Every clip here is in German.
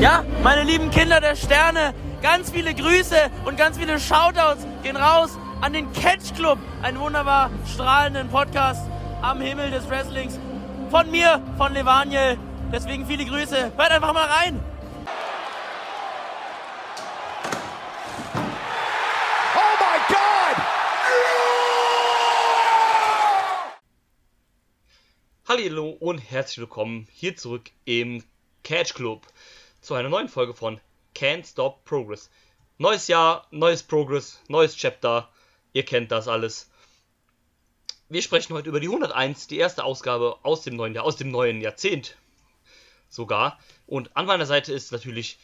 Ja, meine lieben Kinder der Sterne, ganz viele Grüße und ganz viele Shoutouts gehen raus an den Catch Club, einen wunderbar strahlenden Podcast am Himmel des Wrestlings. Von mir, von Levaniel. Deswegen viele Grüße. Hört einfach mal rein. Oh my God! Hallo und herzlich willkommen hier zurück im Catch Club zu einer neuen Folge von Can't Stop Progress. Neues Jahr, neues Progress, neues Chapter. Ihr kennt das alles. Wir sprechen heute über die 101, die erste Ausgabe aus dem neuen Jahr, aus dem neuen Jahrzehnt sogar. Und an meiner Seite ist natürlich,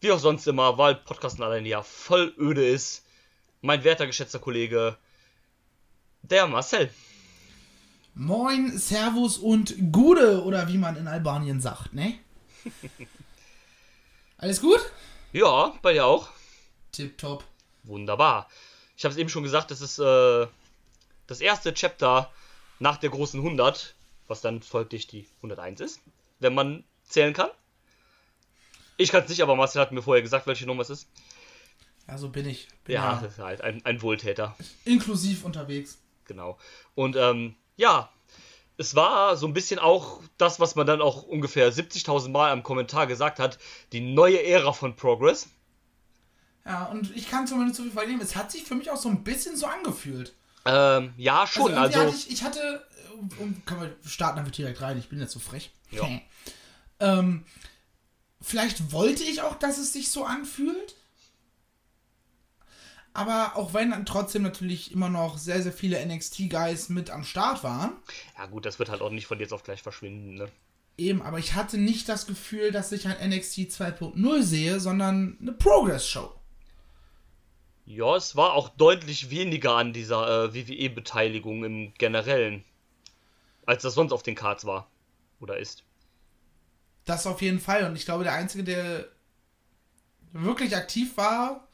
wie auch sonst immer, weil Podcasten alleine ja voll öde ist, mein werter geschätzter Kollege, der Marcel. Moin, Servus und Gude, oder wie man in Albanien sagt, ne? Alles gut? Ja, bei dir auch. Tipptopp. Wunderbar. Ich habe es eben schon gesagt, das ist äh, das erste Chapter nach der großen 100, was dann folglich die 101 ist, wenn man zählen kann. Ich kann es nicht, aber Marcel hat mir vorher gesagt, welche Nummer es ist. Ja, so bin ich. Bin Ja, das ist halt ein, ein Wohltäter. inklusiv unterwegs. Genau. Und ähm, ja, es war so ein bisschen auch das, was man dann auch ungefähr 70.000 Mal am Kommentar gesagt hat, die neue Ära von Progress. Ja, und ich kann zumindest so viel verlieren. Es hat sich für mich auch so ein bisschen so angefühlt. Ähm, ja, schon. irgendwie Also, hatte ich, ich hatte, äh, um, kann man starten einfach direkt rein, ich bin jetzt so frech. Ja. ähm, vielleicht wollte ich auch, dass es sich so anfühlt. Aber auch wenn dann trotzdem natürlich immer noch sehr, sehr viele NXT-Guys mit am Start waren, ja gut, das wird halt auch nicht von jetzt auf gleich verschwinden, ne? Eben, aber ich hatte nicht das Gefühl, dass ich ein NXT 2.0 sehe, sondern eine Progress-Show. Ja, es war auch deutlich weniger an dieser äh, WWE-Beteiligung im Generellen, als das sonst auf den Cards war. Oder ist. Das auf jeden Fall. Und ich glaube, der Einzige, der wirklich aktiv war,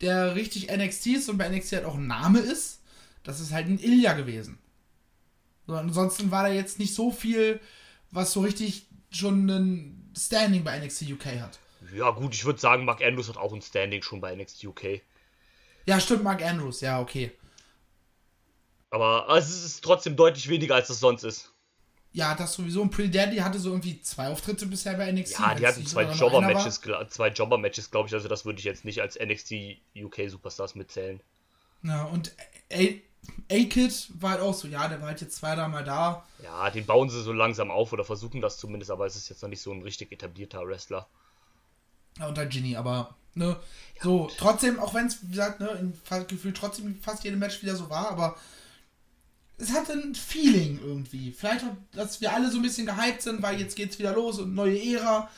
der richtig NXT ist und bei NXT halt auch ein Name ist, das ist halt ein Ilya gewesen. So, ansonsten war da jetzt nicht so viel, was so richtig schon ein Standing bei NXT UK hat. Ja gut, ich würde sagen, Mark Andrews hat auch ein Standing schon bei NXT UK. Ja, stimmt, Mark Andrews, ja, okay. Aber also, es ist trotzdem deutlich weniger, als es sonst ist. Ja, das sowieso. Und Pretty Daddy hatte so irgendwie zwei Auftritte bisher bei NXT. Ja, die hatten zwei Jobber-Matches, zwei Jobber-Matches, glaube ich. Also das würde ich jetzt nicht als NXT UK Superstars mitzählen. Ja, und A- A-Kid war halt auch so, ja, der war halt jetzt zwei, dreimal da. Ja, den bauen sie so langsam auf oder versuchen das zumindest, aber es ist jetzt noch nicht so ein richtig etablierter Wrestler. Ja, und halt Ginny, aber, ne, so, trotzdem, auch wenn es, wie gesagt, ne, in fast, gefühlt trotzdem fast jedem Match wieder so war, aber es hatte ein Feeling irgendwie. Vielleicht auch, dass wir alle so ein bisschen gehypt sind, weil jetzt geht's wieder los und neue Ära.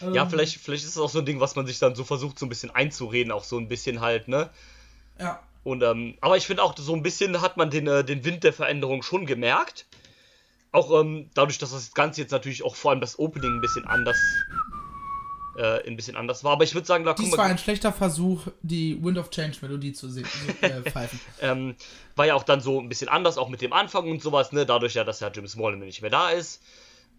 Ja, Ähm, vielleicht, vielleicht ist es auch so ein Ding, was man sich dann so versucht, so ein bisschen einzureden, auch so ein bisschen halt, ne? Ja, Und, ähm, aber ich finde auch, so ein bisschen hat man den, äh, den Wind der Veränderung schon gemerkt. Auch ähm, dadurch, dass das Ganze jetzt natürlich auch vor allem das Opening ein bisschen anders, äh, ein bisschen anders war. Aber ich würde sagen, da dies war ein schlechter Versuch, die Wind of Change Melodie zu singen, zu, äh, pfeifen. ähm, war ja auch dann so ein bisschen anders, auch mit dem Anfang und sowas, ne? Dadurch ja, dass ja Jim Smallman nicht mehr da ist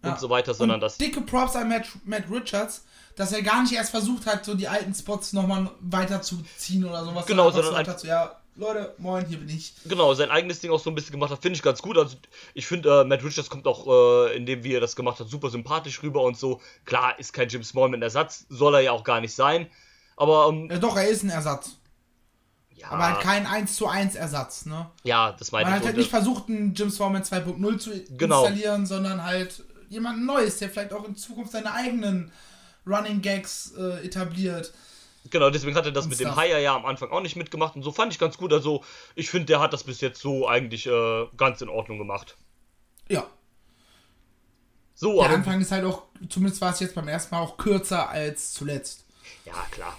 und Ja. so weiter, sondern und dass. dicke Props an Matt, Matt Richards, dass er gar nicht erst versucht hat, so die alten Spots nochmal weiterzuziehen oder sowas. Genau, sondern sondern hat, so, ja, Leute, moin, hier bin ich. Genau, sein eigenes Ding auch so ein bisschen gemacht hat, finde ich ganz gut. Also ich finde, äh, Matt Richards kommt auch, äh, in dem, wie er das gemacht hat, super sympathisch rüber und so. Klar, ist kein Jim Smallman Ersatz, soll er ja auch gar nicht sein. Aber, ähm, Ja, doch, er ist ein Ersatz. ja, Aber halt kein 1 zu 1 Ersatz, ne? ja, das meine Man ich. hat halt Und, nicht versucht, einen Jim Storman 2.0 zu Genau. installieren, sondern halt jemanden Neues, der vielleicht auch in Zukunft seine eigenen Running Gags äh, etabliert. Genau, deswegen hat er das und mit dem. Hire ja am Anfang auch nicht mitgemacht und so fand ich ganz gut. Also ich finde, der hat das bis jetzt so eigentlich äh, ganz in Ordnung gemacht. Ja. So, Der aber. Anfang ist halt auch, zumindest war es jetzt beim ersten Mal auch kürzer als zuletzt. Ja, klar.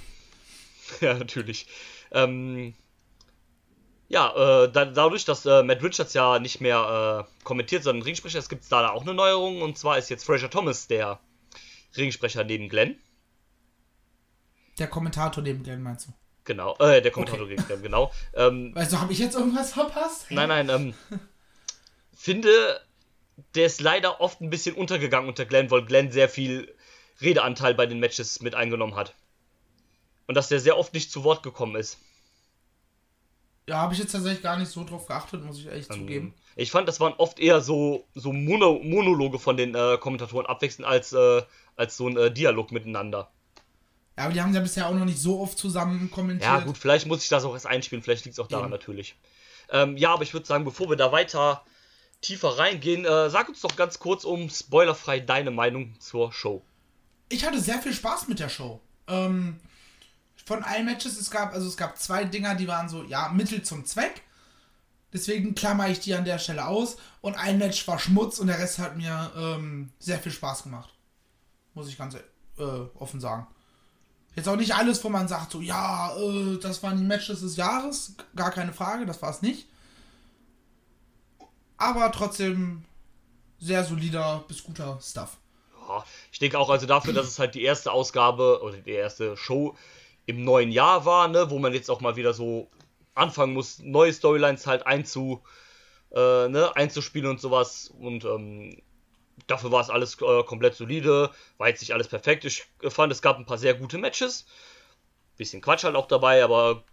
ja, natürlich. Ähm, ja, äh, da, dadurch, dass äh, Matt Richards ja nicht mehr äh, kommentiert, sondern Ringsprecher ist, gibt es da auch eine Neuerung. Und zwar ist jetzt Fraser Thomas der Ringsprecher neben Glenn. Der Kommentator neben Glenn, meinst du? Genau, äh, der Kommentator gegen Glenn, genau. Ähm, Weißt du, habe ich jetzt irgendwas verpasst? Nein, nein, ähm, finde, der ist leider oft ein bisschen untergegangen unter Glenn, weil Glenn sehr viel Redeanteil bei den Matches mit eingenommen hat. Und dass der sehr oft nicht zu Wort gekommen ist. Ja, habe ich jetzt tatsächlich gar nicht so drauf geachtet, muss ich ehrlich Ähm, zugeben. Ich fand, das waren oft eher so, so Mono Monologe von den äh, Kommentatoren abwechselnd als, äh, als so ein äh, Dialog miteinander. Ja, aber die haben ja bisher auch noch nicht so oft zusammen kommentiert. Ja, gut, vielleicht muss ich das auch erst einspielen, vielleicht liegt es auch daran Eben. natürlich. Ähm, ja, aber ich würde sagen, bevor wir da weiter tiefer reingehen, äh, sag uns doch ganz kurz um spoilerfrei deine Meinung zur Show. Ich hatte sehr viel Spaß mit der Show. Ähm, von allen Matches, es gab, also es gab zwei Dinger, die waren so, ja, Mittel zum Zweck. Deswegen klammer ich die an der Stelle aus. Und ein Match war Schmutz und der Rest hat mir ähm, sehr viel Spaß gemacht. Muss ich ganz äh, offen sagen. Jetzt auch nicht alles, wo man sagt, so, ja, äh, das waren die Matches des Jahres. Gar keine Frage, das war es nicht. Aber trotzdem sehr solider bis guter Stuff. Ja, ich denke auch, also dafür, dass es halt die erste Ausgabe oder die erste Show im neuen Jahr war, ne, wo man jetzt auch mal wieder so anfangen muss, neue Storylines halt einzu, äh, ne, einzuspielen und sowas. Und ähm, dafür war es alles äh, komplett solide, war jetzt nicht alles perfekt. Ich fand, es gab ein paar sehr gute Matches. Bisschen Quatsch halt auch dabei, aber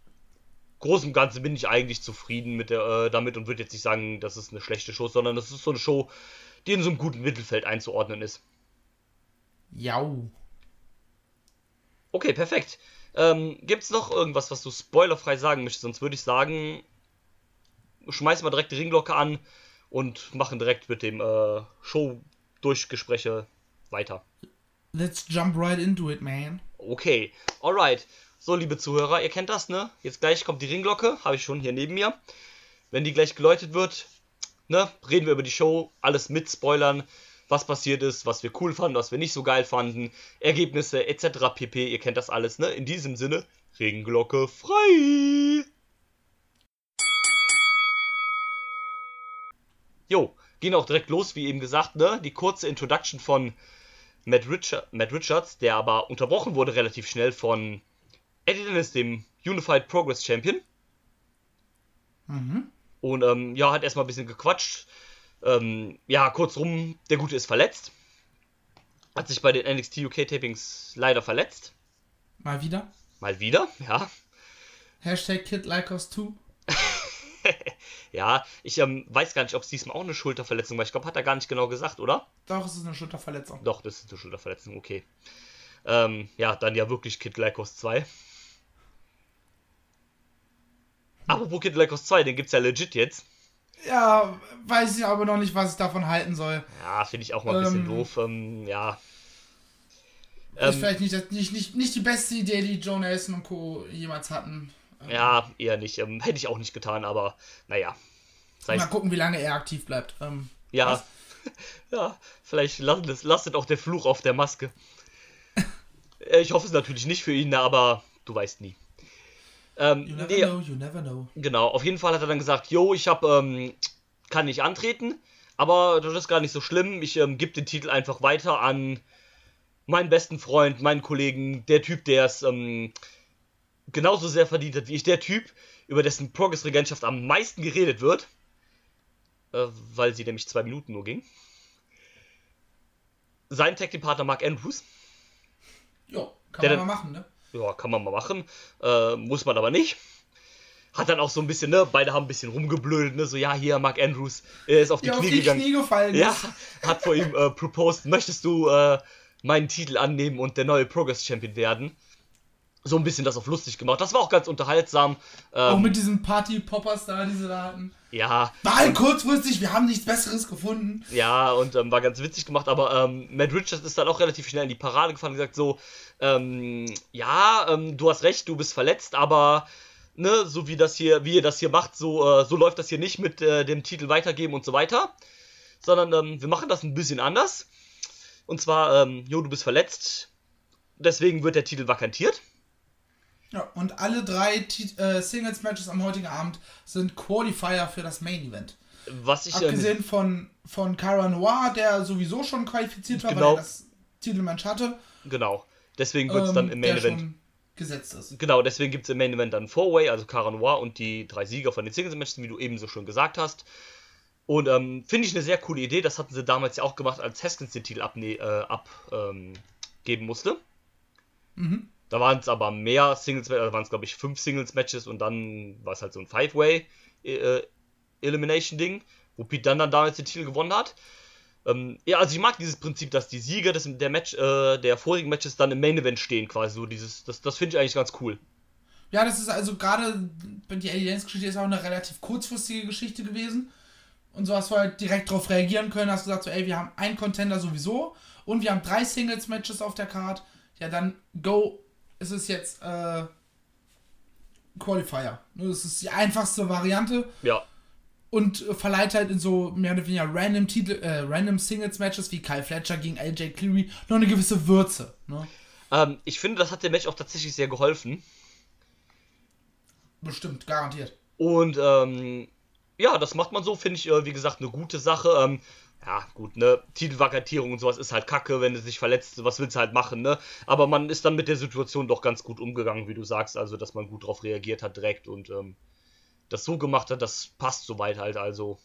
groß und Ganzen bin ich eigentlich zufrieden mit der, äh, damit und würde jetzt nicht sagen, das ist eine schlechte Show, sondern das ist so eine Show, die in so einem guten Mittelfeld einzuordnen ist. Jau. Okay, perfekt. Ähm, Gibt es noch irgendwas, was du spoilerfrei sagen möchtest? Sonst würde ich sagen, schmeißen wir direkt die Ringglocke an und machen direkt mit dem äh, Show-Durchgespräche weiter. Let's jump right into it, man. Okay, alright. So, liebe Zuhörer, ihr kennt das, ne? Jetzt gleich kommt die Ringglocke, habe ich schon hier neben mir. Wenn die gleich geläutet wird, ne, reden wir über die Show, alles mit Spoilern, was passiert ist, was wir cool fanden, was wir nicht so geil fanden, Ergebnisse etc. pp. Ihr kennt das alles, ne? In diesem Sinne, Ringglocke frei! Jo, ging auch direkt los, wie eben gesagt, ne? Die kurze Introduction von Matt, Richard, Matt Richards, der aber unterbrochen wurde relativ schnell von Eddie Dennis, dem Unified Progress Champion. Mhm. Und ähm, ja, hat erstmal ein bisschen gequatscht. Ähm, ja, kurzrum, der Gute ist verletzt. Hat sich bei den NXT UK Tapings leider verletzt. Mal wieder. Mal wieder, ja. Hashtag Kid Like Us 2. Ja, ich ähm, weiß gar nicht, ob es diesmal auch eine Schulterverletzung war. Ich glaube, hat er gar nicht genau gesagt, oder? Doch, es ist eine Schulterverletzung. Doch, das ist eine Schulterverletzung, okay. Ähm, ja, dann ja wirklich Kid Lycos 2. Apropos Kid Lycos 2, den gibt's ja legit jetzt. Ja, weiß ich aber noch nicht, was ich davon halten soll. Ja, finde ich auch mal ein bisschen Ähm. doof. Ähm, ja. ist Ähm, vielleicht nicht, nicht, nicht, nicht die beste Idee, die Joe Nelson und Co. jemals hatten. Ja, eher nicht. Ähm, hätte ich auch nicht getan, aber naja. Mal gucken, wie lange er aktiv bleibt. Ähm, ja. was? ja, vielleicht lastet, lastet auch der Fluch auf der Maske. Äh, ich hoffe es natürlich nicht für ihn, aber du weißt nie. Ähm, You never nee, know, you never know. Genau, auf jeden Fall hat er dann gesagt, jo, ich hab, ähm, kann nicht antreten, aber das ist gar nicht so schlimm. Ich ähm, gebe den Titel einfach weiter an meinen besten Freund, meinen Kollegen, der Typ, der es ähm, genauso sehr verdient hat wie ich, der Typ, über dessen Progress-Regentschaft am meisten geredet wird, äh, weil sie nämlich zwei Minuten nur ging. Sein Tag-Team-Partner Mark Andrews. Jo, kann man dann- mal machen, ne? Ja, kann man mal machen. Äh, muss man aber nicht. Hat dann auch so ein bisschen, ne, beide haben ein bisschen rumgeblödelt, ne, so, ja, hier, Mark Andrews, er ist auf die Ja, auf Knie die gegangen. Knie gefallen Ja, ist. hat vor ihm äh, proposed, möchtest du äh, meinen Titel annehmen und der neue Progress Champion werden? So ein bisschen das auf lustig gemacht. Das war auch ganz unterhaltsam. Auch Ähm, mit diesen Party-Poppers da, die sie da hatten. ja, War halt kurzfristig, wir haben nichts Besseres gefunden. Ja, und ähm, war ganz witzig gemacht, aber ähm, Matt Richards ist dann auch relativ schnell in die Parade gefahren und gesagt so, ähm, ja, ähm, du hast recht, du bist verletzt, aber ne, so wie das hier, wie ihr das hier macht, so, äh, so läuft das hier nicht mit äh, dem Titel weitergeben und so weiter, sondern ähm, wir machen das ein bisschen anders. Und zwar, ähm, jo, du bist verletzt, deswegen wird der Titel vakantiert. Ja, und alle drei Tit- äh, Singles-Matches am heutigen Abend sind Qualifier für das Main-Event. Was ich Abgesehen von, von Cara Noir, der sowieso schon qualifiziert war, Genau. weil er das Titelmatch hatte. genau, deswegen wird es ähm, dann im Main Event gesetzt ist. Genau, deswegen gibt es im Main Event dann Four-Way, also Cara Noir und die drei Sieger von den Singles-Matches, wie du eben so schon gesagt hast. Und ähm, finde ich eine sehr coole Idee. Das hatten sie damals ja auch gemacht, als Haskins den Titel abne äh, ab, ähm, musste. Mhm. Da waren es aber mehr Singles, da waren es glaube ich fünf Singles-Matches und dann war es halt so ein Five-Way äh, wo Pete dann, dann damals den Titel gewonnen hat. Ähm, ja, also ich mag dieses Prinzip, dass die Sieger des, der Match, äh, der vorigen Matches dann im Main Event stehen, quasi so dieses, das, das finde ich eigentlich ganz cool. Ja, das ist also gerade, die Aliens-Geschichte ist auch eine relativ kurzfristige Geschichte gewesen. Und so hast du halt direkt darauf reagieren können, hast gesagt, so, ey, wir haben einen Contender sowieso und wir haben drei Singles-Matches auf der Card. Ja, dann go. Es ist jetzt äh, Qualifier. Das ist die einfachste Variante. Ja und verleiht halt in so mehr oder weniger random Titel, äh, random Singles Matches wie Kyle Fletcher gegen AJ Cleary noch eine gewisse Würze. Ne? Ähm, ich finde, das hat dem Match auch tatsächlich sehr geholfen. Bestimmt, garantiert. Und ähm, ja, das macht man so, finde ich, äh, wie gesagt, eine gute Sache. Ähm, ja, gut, ne, Titelvakatierung und sowas ist halt kacke, wenn du sich verletzt, was willst du halt machen, ne? Aber man ist dann mit der Situation doch ganz gut umgegangen, wie du sagst, also dass man gut drauf reagiert hat direkt und ähm, das so gemacht hat, das passt soweit halt. Also.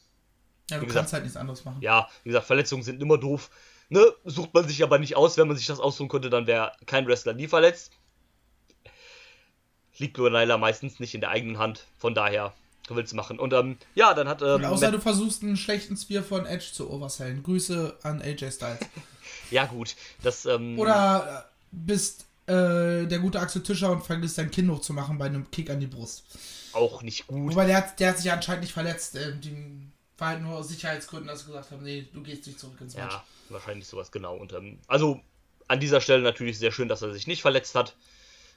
Ja, du kannst halt nichts anderes machen. Ja, wie gesagt, Verletzungen sind immer doof. Ne? Sucht man sich aber nicht aus. Wenn man sich das aussuchen könnte, dann wäre kein Wrestler nie verletzt. Liegt nur leider meistens nicht in der eigenen Hand. Von daher willst du machen. Und ähm, ja, dann hat. Ähm, außer du versuchst einen schlechten Spear von Edge zu oversellen. Grüße an AJ Styles. ja, gut. Das, ähm, Oder äh, bist äh, der gute Axel Tischer und vergisst dein Kinn hochzumachen bei einem Kick an die Brust auch nicht gut. Wobei der hat, der hat sich anscheinend nicht verletzt. Äh, die war halt nur aus Sicherheitsgründen, dass sie gesagt haben, nee, du gehst nicht zurück ins Match. Ja, wahrscheinlich sowas, genau. Und ähm, also an dieser Stelle natürlich sehr schön, dass er sich nicht verletzt hat.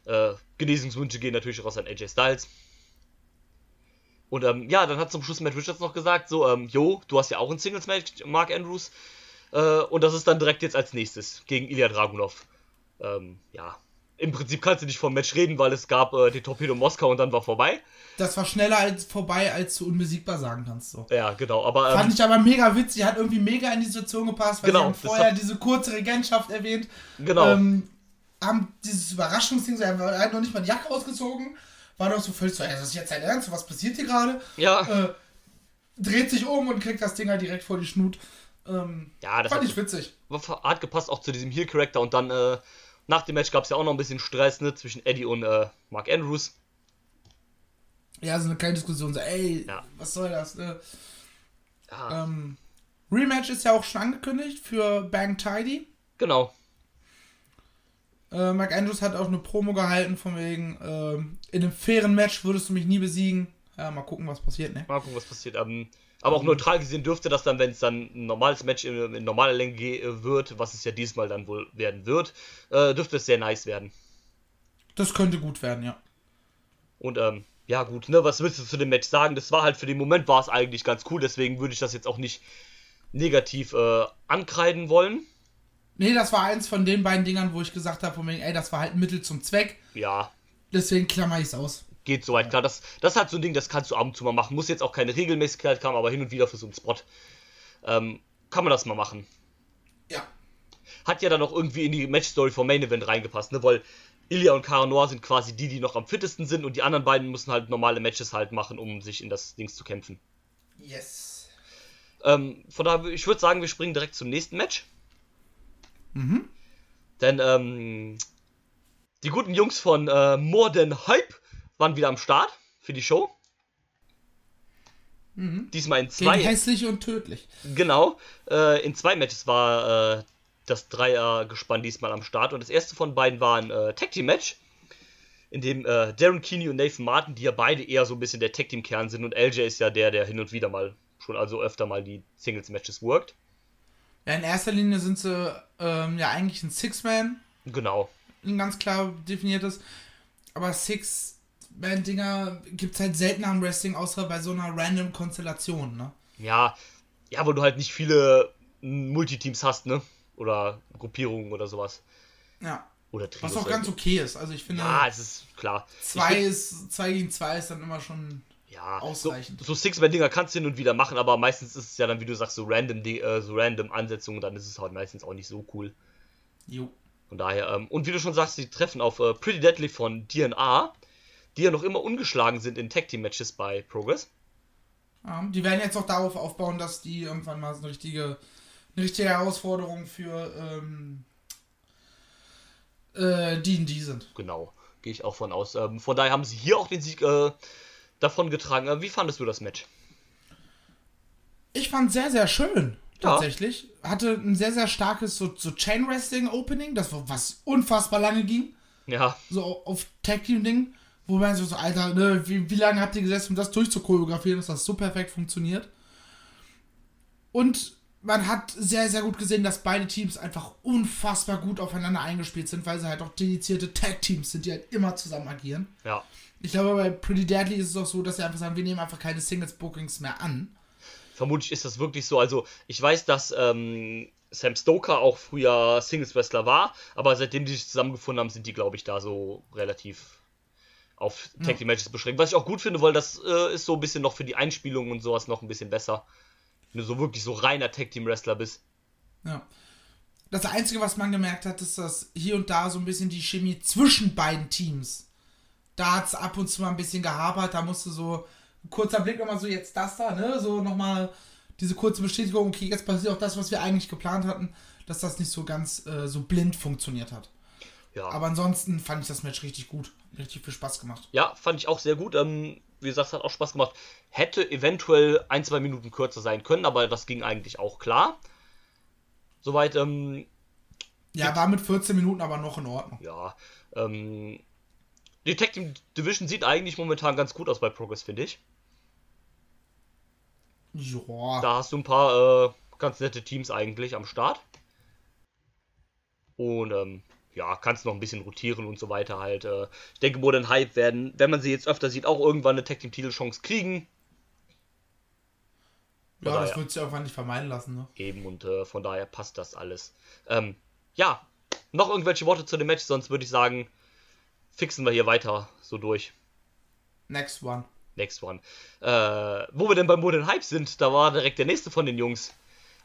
Äh, Genesungswünsche gehen natürlich raus an AJ Styles. Und ähm, ja, dann hat zum Schluss Matt Richards noch gesagt, so, ähm, jo, du hast ja auch ein Singles-Match, Mark Andrews. Äh, und das ist dann direkt jetzt als nächstes gegen Ilya Dragunov. Ähm, ja, im Prinzip kannst du nicht vom Match reden, weil es gab äh, den Torpedo Moskau und dann war vorbei. Das war schneller als vorbei, als du unbesiegbar sagen kannst. So. Ja, genau. Aber, ähm, Fand ich aber mega witzig, hat irgendwie mega in die Situation gepasst, weil genau, sie haben vorher hat... diese kurze Regentschaft erwähnt. Genau. Ähm, haben dieses Überraschungsding, so, er hat noch nicht mal die Jacke ausgezogen, war doch so völlig so, ey, das ist jetzt dein Ernst, was passiert hier gerade? Ja. Äh, dreht sich um und kriegt das Ding halt direkt vor die Schnut. Ähm, ja, das fand ich witzig. Hat gepasst auch zu diesem Heel-Charakter und dann äh, nach dem Match gab es ja auch noch ein bisschen Stress ne, zwischen Eddie und äh, Mark Andrews. Ja, so eine kleine Diskussion, so, ey, ja. was soll das? Ne? Ja. Ähm, Rematch ist ja auch schon angekündigt für Bang Tidy. Genau. Äh, Mark Andrews hat auch eine Promo gehalten, von wegen, äh, in einem fairen Match würdest du mich nie besiegen. Ja, mal gucken, was passiert, ne? Mal gucken, was passiert. Ähm, aber auch neutral gesehen dürfte das dann, wenn es dann ein normales Match in, in normaler Länge wird, was es ja diesmal dann wohl werden wird, äh, dürfte es sehr nice werden. Das könnte gut werden, ja. Und ähm, ja gut, ne, was willst du zu dem Match sagen? Das war halt für den Moment war es eigentlich ganz cool, deswegen würde ich das jetzt auch nicht negativ äh, ankreiden wollen. Nee, das war eins von den beiden Dingern, wo ich gesagt habe, ey, das war halt ein Mittel zum Zweck. Ja. Deswegen klammer ich es aus geht soweit klar. Das, das ist halt so ein Ding, das kannst du ab und zu mal machen. Muss jetzt auch keine Regelmäßigkeit haben, aber hin und wieder für so einen Spot ähm, kann man das mal machen. Ja. Hat ja dann auch irgendwie in die Matchstory vom Main Event reingepasst, ne? Weil Ilya und Cara Noir sind quasi die, die noch am fittesten sind und die anderen beiden müssen halt normale Matches halt machen, um sich in das Dings zu kämpfen. Yes. Ähm, von daher, ich würde sagen, wir springen direkt zum nächsten Match. Mhm. Denn, ähm, die guten Jungs von äh, More Than Hype waren wieder am Start für die Show. Mhm. Diesmal in zwei. Gegen hässlich und tödlich. Genau. Äh, in zwei Matches war äh, das Dreiergespann diesmal am Start. Und das erste von beiden war ein äh, Tag Team Match, in dem äh, Darren Keeney und Nathan Martin, die ja beide eher so ein bisschen der Tag Team Kern sind. Und LJ ist ja der, der hin und wieder mal, schon also öfter mal die Singles Matches worked. Ja, in erster Linie sind sie ähm, ja eigentlich ein Six-Man. Genau. Ein ganz klar definiertes. Aber Six Band-Dinger gibt es halt selten am Wrestling, außer bei so einer random Konstellation, ne? Ja, ja, weil du halt nicht viele Multiteams hast, ne? Oder Gruppierungen oder sowas. Ja. Oder Trios. Was auch ganz okay ist. Also ich finde. Ja, es ist klar. Zwei, ist, zwei gegen zwei ist dann immer schon ja, ausreichend. So, so Six-Man-Dinger kannst du hin und wieder machen, aber meistens ist es ja dann, wie du sagst, so random, äh, so random Ansetzungen, dann ist es halt meistens auch nicht so cool. Jo. Von daher, ähm, und wie du schon sagst, die treffen auf äh, Pretty Deadly von DNA die ja noch immer ungeschlagen sind in Tag Team Matches bei Progress. Ja, die werden jetzt auch darauf aufbauen, dass die irgendwann mal so eine richtige, eine richtige Herausforderung für, ähm, äh, die die sind. Genau, gehe ich auch von aus. Ähm, von daher haben sie hier auch den Sieg äh, davon getragen. Äh, wie fandest du das Match? Ich fand sehr, sehr schön. Ja. Tatsächlich. Hatte ein sehr, sehr starkes so, so Chain Wrestling Opening, das war- was unfassbar lange ging. Ja, So auf Tag Team Ding. Wo man so, so Alter, ne, wie, wie lange habt ihr gesessen, um das durchzuchoreografieren, dass das so perfekt funktioniert? Und man hat sehr, sehr gut gesehen, dass beide Teams einfach unfassbar gut aufeinander eingespielt sind, weil sie halt auch dedizierte Tag-Teams sind, die halt immer zusammen agieren. ja. Ich glaube, bei Pretty Deadly ist es auch so, dass sie einfach sagen, wir nehmen einfach keine Singles-Bookings mehr an. Vermutlich ist das wirklich so. Also, ich weiß, dass ähm, Sam Stoker auch früher Singles-Wrestler war, aber seitdem die sich zusammengefunden haben, sind die, glaube ich, da so relativ auf Tag Team Matches beschränkt. Was ich auch gut finde, weil das äh, ist so ein bisschen noch für die Einspielung und sowas noch ein bisschen besser. Wenn du so wirklich so reiner Tag Team Wrestler bist. Ja. Das Einzige, was man gemerkt hat, ist, dass hier und da so ein bisschen die Chemie zwischen beiden Teams. Da hat es ab und zu mal ein bisschen gehapert. Da musste so ein kurzer Blick nochmal so, jetzt das da, ne? So nochmal diese kurze Bestätigung, okay, jetzt passiert auch das, was wir eigentlich geplant hatten, dass das nicht so ganz äh, so blind funktioniert hat. Ja. Aber ansonsten fand ich das Match richtig gut. Richtig viel Spaß gemacht. Ja, fand ich auch sehr gut. Ähm, wie gesagt, es hat auch Spaß gemacht. Hätte eventuell ein, zwei Minuten kürzer sein können, aber das ging eigentlich auch klar. Soweit, ähm, Ja, war mit 14 Minuten aber noch in Ordnung. ja, ähm, Team Division sieht eigentlich momentan ganz gut aus bei Progress, finde ich. Ja. Da hast du ein paar äh, ganz nette Teams eigentlich am Start. Und ähm, ja, kannst noch ein bisschen rotieren und so weiter halt. Äh, ich denke, Modern Hype werden, wenn man sie jetzt öfter sieht, auch irgendwann eine Tag Team Titelchance kriegen. Ja, Oder das wird sich irgendwann nicht vermeiden lassen, ne? Eben und äh, von daher passt das alles. Ähm, ja, noch irgendwelche Worte zu dem Match, sonst würde ich sagen, fixen wir hier weiter so durch. Next one. Next one. Äh, wo wir denn beim Modern Hype sind, da war direkt der nächste von den Jungs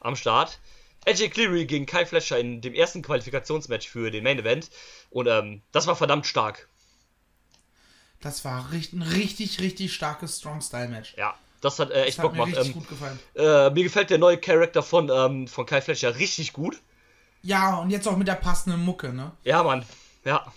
am Start. AJ Cleary gegen Kai Fletcher in dem ersten Qualifikationsmatch für den Main Event. Und ähm, das war verdammt stark. Das war richtig, ein richtig, richtig starkes Strong-Style-Match. Ja, das hat äh, echt Das Bock hat mir gemacht. richtig Ähm, gut gefallen. äh, mir gefällt der neue Charakter von, ähm, von Kai Fletcher richtig gut. Ja, und jetzt auch mit der passenden Mucke, ne? Ja, Mann. Ja,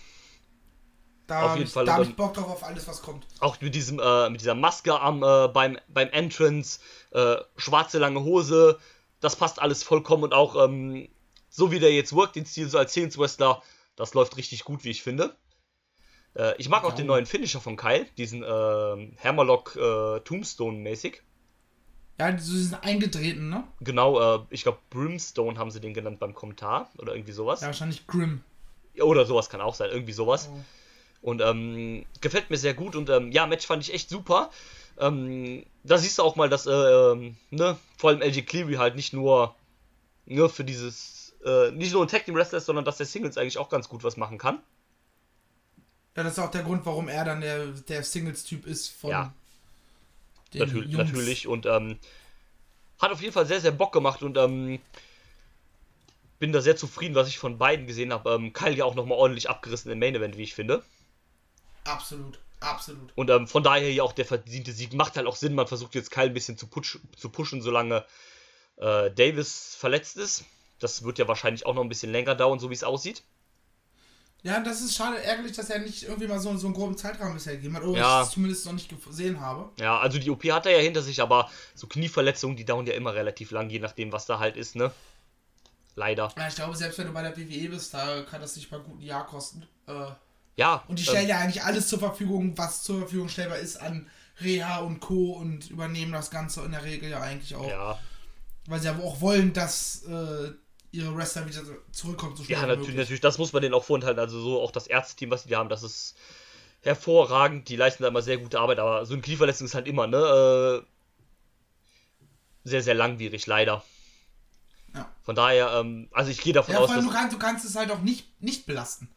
Da Auf habe jeden ich, Fall, da hab und ich Bock drauf auf alles, was kommt. auch mit diesem äh, mit dieser Maske am äh, beim beim Entrance äh, schwarze lange Hose das passt alles vollkommen und auch ähm, so wie der jetzt workt den Stil so als Wrestler das läuft richtig gut wie ich finde äh, ich mag auch Ja. den neuen Finisher von Kyle diesen äh, Hammerlock äh, Tombstone mäßig Ja, sie sind eingetreten, ne? genau äh, ich glaube Brimstone haben sie den genannt beim Kommentar oder irgendwie sowas Ja, wahrscheinlich Grim. oder sowas kann auch sein irgendwie sowas Oh. Und ähm, gefällt mir sehr gut. Und ähm, ja, Match fand ich echt super. Ähm, da siehst du auch mal, dass, äh, ähm, ne, vor allem LG Cleary halt nicht nur, nur für dieses, äh, nicht nur ein Tag Team Wrestler ist, sondern dass der Singles eigentlich auch ganz gut was machen kann. Ja, das ist auch der Grund, warum er dann der, der Singles-Typ ist von Ja. den Natürlich, Jungs. natürlich. Und ähm, hat auf jeden Fall sehr, sehr Bock gemacht und ähm, bin da sehr zufrieden, was ich von beiden gesehen habe. Ähm, Kyle ja auch nochmal ordentlich abgerissen im Main Event, wie ich finde. Absolut, absolut. Und ähm, von daher hier auch der verdiente Sieg. Macht halt auch Sinn, man versucht jetzt Kyle ein bisschen zu, putsch, zu pushen, solange äh, Davis verletzt ist. Das wird ja wahrscheinlich auch noch ein bisschen länger dauern, so wie es aussieht. Ja, das ist schade, ärgerlich, dass er nicht irgendwie mal so, so einen groben Zeitrahmen bisher gegeben hat. Oder Ja. ich es zumindest noch nicht gesehen habe. Ja, also die OP hat er ja hinter sich, aber so Knieverletzungen, die dauern ja immer relativ lang, je nachdem, was da halt ist, ne? Leider. Ja, ich glaube, selbst wenn du bei der WWE bist, da kann das nicht mal ein Jahr kosten. Äh, Ja. und die ähm, stellen ja eigentlich alles zur Verfügung, was zur Verfügung stellbar ist an Reha und Co. und übernehmen das Ganze in der Regel ja eigentlich auch. Ja, Weil sie aber auch wollen, dass äh, ihre Wrestler wieder zurückkommen so ja natürlich, möglich. natürlich, das muss man denen auch vorenthalten. Also so auch das Ärzteteam, was die da haben, das ist hervorragend. Die leisten da immer sehr gute Arbeit, aber so eine Knieverletzung ist halt immer, ne? Äh, sehr, sehr langwierig, leider. Ja. Von daher, ähm, also ich gehe davon Ja, aus, vor allem, dass. du kannst, du kannst es halt auch nicht, nicht belasten.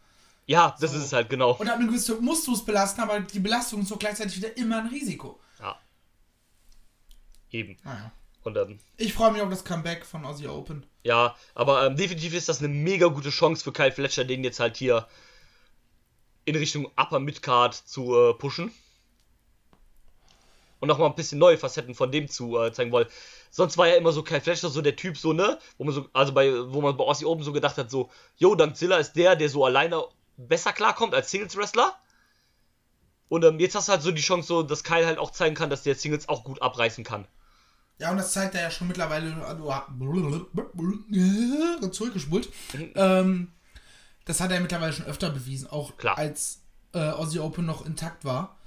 Ja, das So. ist es halt, genau. Und ab einem gewissen Punkt musst du es belasten, aber die Belastung ist doch gleichzeitig wieder immer ein Risiko. Ja. Eben. Naja. Und ähm, Ich freue mich auf das Comeback von Aussie Open. ja, aber ähm, definitiv ist das eine mega gute Chance für Kyle Fletcher, den jetzt halt hier in Richtung Upper Midcard zu äh, pushen. Und nochmal ein bisschen neue Facetten von dem zu äh, zeigen wollen. Sonst war ja immer so Kyle Fletcher so der Typ, so, ne? Wo man so, also bei, wo man bei Aussie Open so gedacht hat, so, yo, Dankzilla ist der, der so alleine besser klarkommt als Singles-Wrestler. Und ähm, jetzt hast du halt so die Chance, so, dass Kyle halt auch zeigen kann, dass der Singles auch gut abreißen kann. Ja, und das zeigt er ja schon mittlerweile. Also, zurückgespult. Mhm. Ähm, das hat er mittlerweile schon öfter bewiesen, auch Klar. als äh, Aussie Open noch intakt war.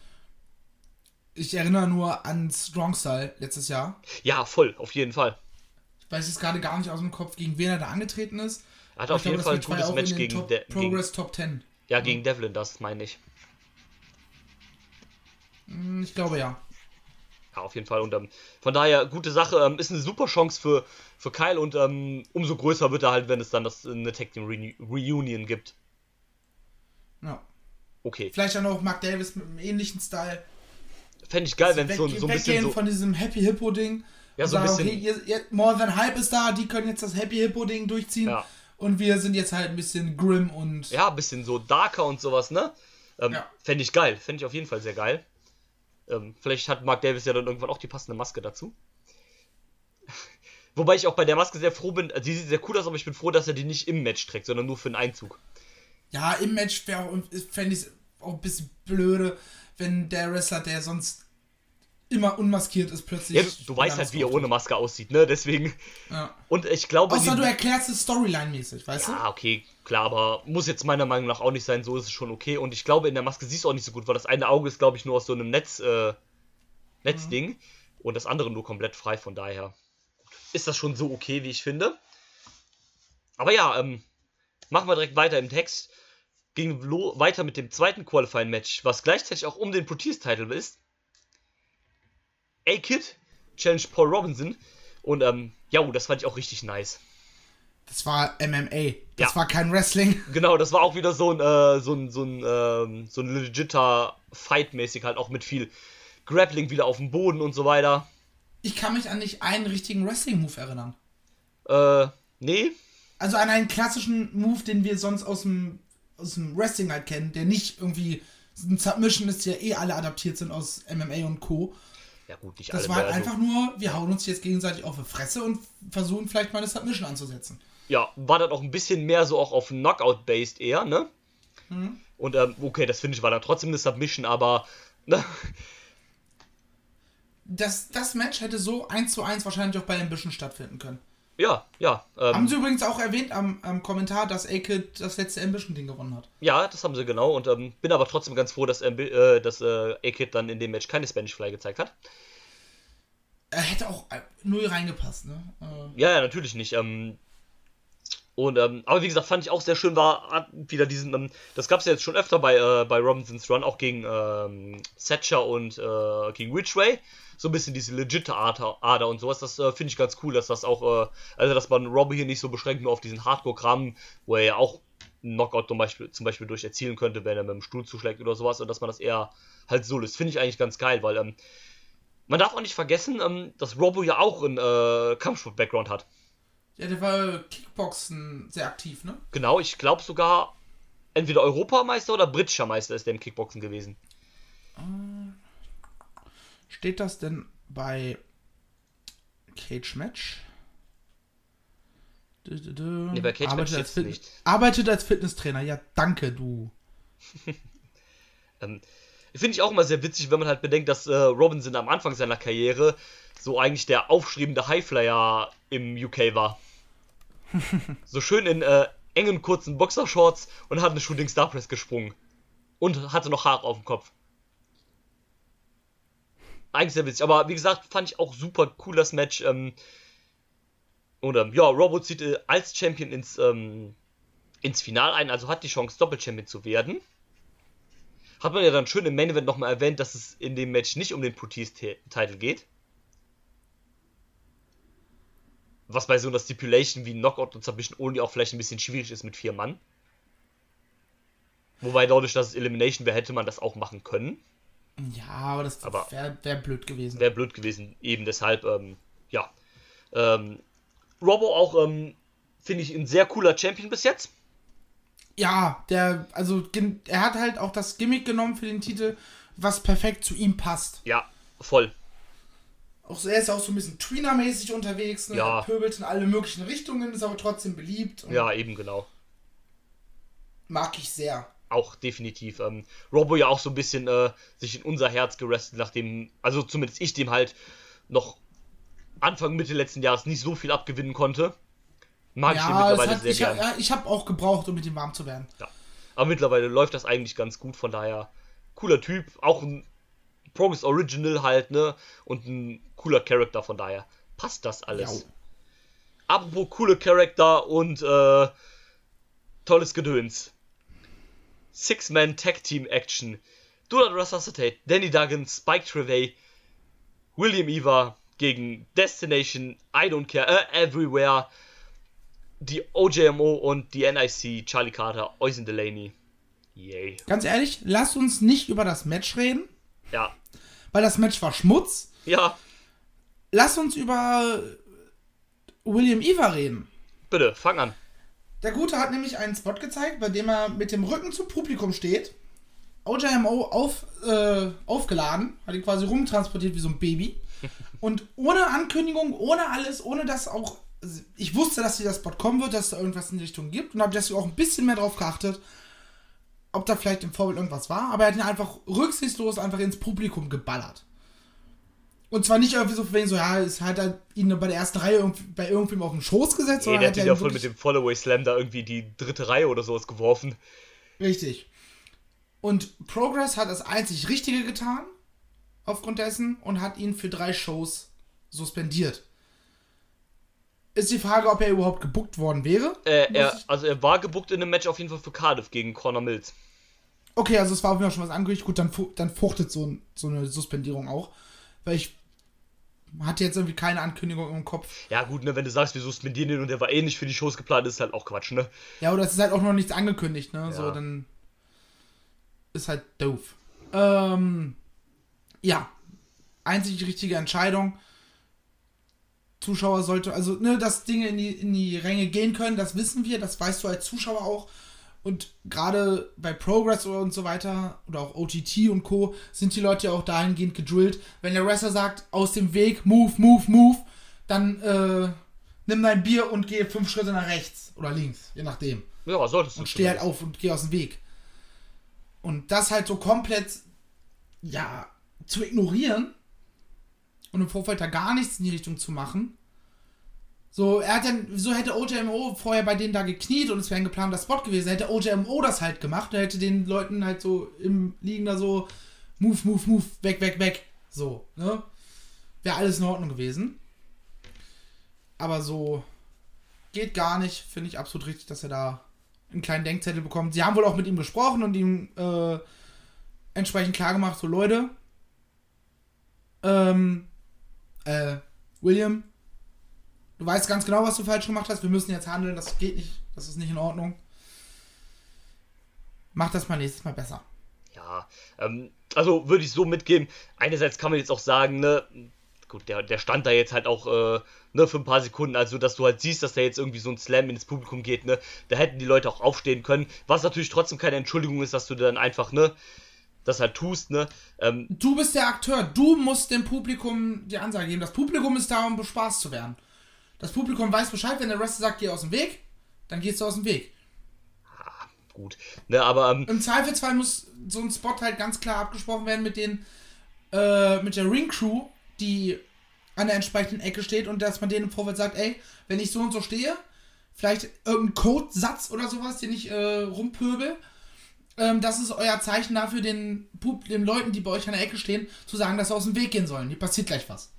Ich erinnere nur an Strong Style letztes Jahr. Ja, voll, auf jeden Fall. Ich weiß jetzt gerade gar nicht aus dem Kopf, gegen wen er da angetreten ist. Er hat Aber auf jeden Fall ein gutes Match gegen, Top De gegen, Progress Top 10. ja, gegen Devlin, das meine ich. Hm, Ich glaube ja. Ja, auf jeden Fall. Und ähm, von daher, gute Sache. Ähm, ist eine super Chance für, für Kyle und ähm, umso größer wird er halt, wenn es dann das, eine Tag Team Reu Reunion gibt. ja. Okay. Vielleicht dann auch Mark Davis mit einem ähnlichen Style. Fände ich geil, wenn es so, so ein bisschen so. von diesem Happy Hippo Ding. Ja, so ein sagen, bisschen- okay, ihr, ihr, More Than Hype ist da, die können jetzt das Happy Hippo Ding durchziehen. Ja. Und wir sind jetzt halt ein bisschen grim und. Ja, ein bisschen so darker und sowas, ne? Ähm, Ja. Fände ich geil. Fände ich auf jeden Fall sehr geil. Ähm, vielleicht hat Mark Davis ja dann irgendwann auch die passende Maske dazu. Wobei ich auch bei der Maske sehr froh bin. Also die sieht sehr cool aus, aber ich bin froh, dass er die nicht im Match trägt, sondern nur für den Einzug. Ja, im Match wäre fände ich es auch ein bisschen blöde, wenn der Wrestler, der sonst immer unmaskiert ist, plötzlich. Ja, du, du weißt halt, wie er ohne Maske aussieht, ne? Deswegen. Ja. Und ich glaube. Außer du erklärst es Storyline-mäßig, weißt du? Ja, okay, klar, aber muss jetzt meiner Meinung nach auch nicht sein, so ist es schon okay. Und ich glaube, in der Maske siehst du auch nicht so gut, weil das eine Auge ist, glaube ich, nur aus so einem Netz, äh, Netzding und das andere nur komplett frei, von daher ist das schon so okay, wie ich finde. Aber ja, ähm, machen wir direkt weiter im Text. Ging lo- weiter mit dem zweiten Qualifying-Match, was gleichzeitig auch um den Protease-Title ist. A-Kid challenge Paul Robinson und ähm, ja, das fand ich auch richtig nice. Das war MMA. Das Ja. war kein Wrestling. Genau, das war auch wieder so ein, äh, so ein, so ein, ähm, so ein legitter Fight-mäßig halt auch mit viel Grappling wieder auf dem Boden und so weiter. Ich kann mich an nicht einen richtigen Wrestling-Move erinnern. Äh, nee, Also an einen klassischen Move, den wir sonst aus dem, aus dem Wrestling halt kennen, der nicht irgendwie ein Submission ist, der eh alle adaptiert sind aus MMA und Co. ja gut, nicht Das alle war halt einfach nur, wir hauen uns jetzt gegenseitig auf die Fresse und versuchen vielleicht mal eine Submission anzusetzen. Ja, war dann auch ein bisschen mehr so auch auf Knockout-based eher, ne? Mhm. Und, ähm, okay, das finde ich war dann trotzdem eine Submission, aber, ne? Das, das Match hätte so 1 zu 1 wahrscheinlich auch bei Ambition stattfinden können. Ja, ja, Haben ähm, sie übrigens auch erwähnt am, am Kommentar, dass A-Kid das letzte Ambition-Ding gewonnen hat. ja, das haben sie genau und ähm, bin aber trotzdem ganz froh, dass, Ambi- äh, dass äh, A-Kid dann in dem Match keine Spanish Fly gezeigt hat. Er hätte auch äh, null reingepasst, ne? Äh, Ja, ja, natürlich nicht. Ähm, und, ähm, aber wie gesagt, fand ich auch sehr schön, war wieder diesen, ähm, das gab es ja jetzt schon öfter bei, äh, bei Robinsons Run, auch gegen ähm, Thatcher und äh, gegen Ridgeway. So ein bisschen diese legitime Ader, und sowas. Das äh, finde ich ganz cool, dass das auch, äh, also dass man Robbie hier nicht so beschränkt nur auf diesen Hardcore-Kram, wo er ja auch einen Knockout zum Beispiel, zum Beispiel durch erzielen könnte, wenn er mit dem Stuhl zuschlägt oder sowas, und dass man das eher halt so löst. Finde ich eigentlich ganz geil, weil ähm, man darf auch nicht vergessen, ähm, dass Robo ja auch einen äh, Kampfsport-Background hat. Ja, der war Kickboxen sehr aktiv, ne? Genau, ich glaube sogar entweder Europameister oder britischer Meister ist der im Kickboxen gewesen. Steht das denn bei Cage Match? Nee, bei Cage Match als Fit- nicht. Arbeitet als Fitnesstrainer. Ja, danke, du. Ähm, Finde ich auch immer sehr witzig, wenn man halt bedenkt, dass äh, Robinson am Anfang seiner Karriere so eigentlich der aufstrebende Highflyer im UK war. So schön in äh, engen, kurzen Boxershorts und hat eine Shooting Star Press gesprungen. Und hatte noch Haare auf dem Kopf. Eigentlich sehr witzig. Aber wie gesagt, fand ich auch super cool das Match. Ähm, und ähm, ja, Robo zieht äh, als Champion ins, ähm, ins Finale ein, also hat die Chance, Doppel-Champion zu werden. Hat man ja dann schön im Main Event nochmal erwähnt, dass es in dem Match nicht um den Protease-Title geht. Was bei so einer Stipulation wie Knockout und Submission Only auch vielleicht ein bisschen schwierig ist mit vier Mann. Wobei dadurch, dass es Elimination wäre, hätte man das auch machen können. Ja, aber das wäre wär blöd gewesen. Wäre blöd gewesen, eben deshalb, ähm, ja. Ähm, Robo auch, ähm, finde ich, ein sehr cooler Champion bis jetzt. Ja, der, also, er hat halt auch das Gimmick genommen für den Titel, was perfekt zu ihm passt. Ja, voll. Auch, so- er ist auch so ein bisschen Tweener-mäßig unterwegs, ne? Ja. Pöbelt in alle möglichen Richtungen, ist aber trotzdem beliebt. Ja, eben genau. Mag ich sehr. auch definitiv. Ähm, Robo ja auch so ein bisschen äh, sich in unser Herz gerestet, nachdem, also zumindest ich dem halt noch Anfang, Mitte letzten Jahres nicht so viel abgewinnen konnte. Mag ja, ich den mittlerweile hat, sehr ich, gern. Ja, ich habe auch gebraucht, um mit ihm warm zu werden. Ja. Aber mittlerweile läuft das eigentlich ganz gut, von daher cooler Typ, auch ein Progress Original halt, ne? Und ein cooler Charakter, von daher passt das alles. Ja. Apropos coole Charakter und äh, tolles Gedöns. Six-Man Tag Team Action. Do Not Resuscitate, Danny Duggan, Spike Trevay, William Eva gegen Destination, I Don't Care, uh, Everywhere, die OJMO und die NIC, Charlie Carter, Oisin Delaney. Yay. Ganz ehrlich, lass uns nicht über das Match reden. Ja. Weil das Match war Schmutz. Ja. Lass uns über William Eva reden. Bitte, fang an. Der Gute hat nämlich einen Spot gezeigt, bei dem er mit dem Rücken zum Publikum steht. OJMO auf, äh, aufgeladen, hat ihn quasi rumtransportiert wie so ein Baby. Und ohne Ankündigung, ohne alles, ohne dass auch. Ich wusste, dass dieser Spot kommen wird, dass es da irgendwas in die Richtung gibt und habe deswegen auch ein bisschen mehr drauf geachtet, ob da vielleicht im Vorbild irgendwas war. Aber er hat ihn einfach rücksichtslos einfach ins Publikum geballert. Und zwar nicht irgendwie so, wenn so, ja, es hat er ihn bei der ersten Reihe irgendwie, bei irgendwem auf den Schoß gesetzt. Nee, der hat ihn ja voll mit dem Followaway Slam da irgendwie die dritte Reihe oder sowas geworfen. Richtig. Und Progress hat das einzig Richtige getan, aufgrund dessen, und hat ihn für drei Shows suspendiert. Ist die Frage, ob er überhaupt gebuckt worden wäre? Äh, er, also er war gebuckt in einem Match auf jeden Fall für Cardiff gegen Conor Mills. Okay, also es war auf jeden Fall schon was angekündigt. Gut, dann, dann fruchtet so, so eine Suspendierung auch. Weil ich hatte jetzt irgendwie keine Ankündigung im Kopf. Ja, gut, ne, wenn du sagst, wir suspendieren ihn und der war eh nicht für die Shows geplant, ist halt auch Quatsch, ne? Ja, oder es ist halt auch noch nichts angekündigt, ne? Ja. So, dann ist halt doof. Ähm, ja. Einzig richtige Entscheidung. Zuschauer sollte, also, ne, dass Dinge in die, in die Ränge gehen können, das wissen wir, das weißt du als Zuschauer auch. Und gerade bei Progress und so weiter oder auch OTT und Co. sind die Leute ja auch dahingehend gedrillt. Wenn der Wrestler sagt, aus dem Weg, move, move, move, dann äh, nimm dein Bier und geh fünf Schritte nach rechts oder links, je nachdem. Ja, solltest du. Und steh halt auf und geh aus dem Weg. Und das halt so komplett, ja, zu ignorieren und im Vorfeld da gar nichts in die Richtung zu machen, so, er hat dann, wieso hätte OJMO vorher bei denen da gekniet und es wäre ein geplanter Spot gewesen, hätte OJMO das halt gemacht und hätte den Leuten halt so im Liegen da so, move, move, move, weg, weg, weg. So, ne? Wäre alles in Ordnung gewesen. Aber so geht gar nicht, finde ich absolut richtig, dass er da einen kleinen Denkzettel bekommt. Sie haben wohl auch mit ihm gesprochen und ihm äh, entsprechend klargemacht, so Leute, ähm, äh, William, Du weißt ganz genau, was du falsch gemacht hast. Wir müssen jetzt handeln. Das geht nicht. Das ist nicht in Ordnung. Mach das mal nächstes Mal besser. Ja, ähm, also würde ich so mitgeben. Einerseits kann man jetzt auch sagen, ne, gut, der, der stand da jetzt halt auch, äh, ne, für ein paar Sekunden, also dass du halt siehst, dass da jetzt irgendwie so ein Slam ins Publikum geht, ne, da hätten die Leute auch aufstehen können, was natürlich trotzdem keine Entschuldigung ist, dass du dann einfach, ne, das halt tust, ne. Ähm, du bist der Akteur, du musst dem Publikum die Ansage geben. Das Publikum ist da, um bespaßt zu werden. Das Publikum weiß Bescheid, wenn der Wrestler sagt, geh aus dem Weg, dann gehst du aus dem Weg. Ah, gut. Ne, aber. Ähm, Im Zweifelsfall muss so ein Spot halt ganz klar abgesprochen werden mit den. Äh, mit der Ring Crew, die an der entsprechenden Ecke steht und dass man denen im Vorfeld sagt, ey, wenn ich so und so stehe, vielleicht irgendein Codesatz oder sowas, den ich äh, rumpöbel, ähm, das ist euer Zeichen dafür, den, den Leuten, die bei euch an der Ecke stehen, zu sagen, dass sie aus dem Weg gehen sollen. Hier passiert gleich was.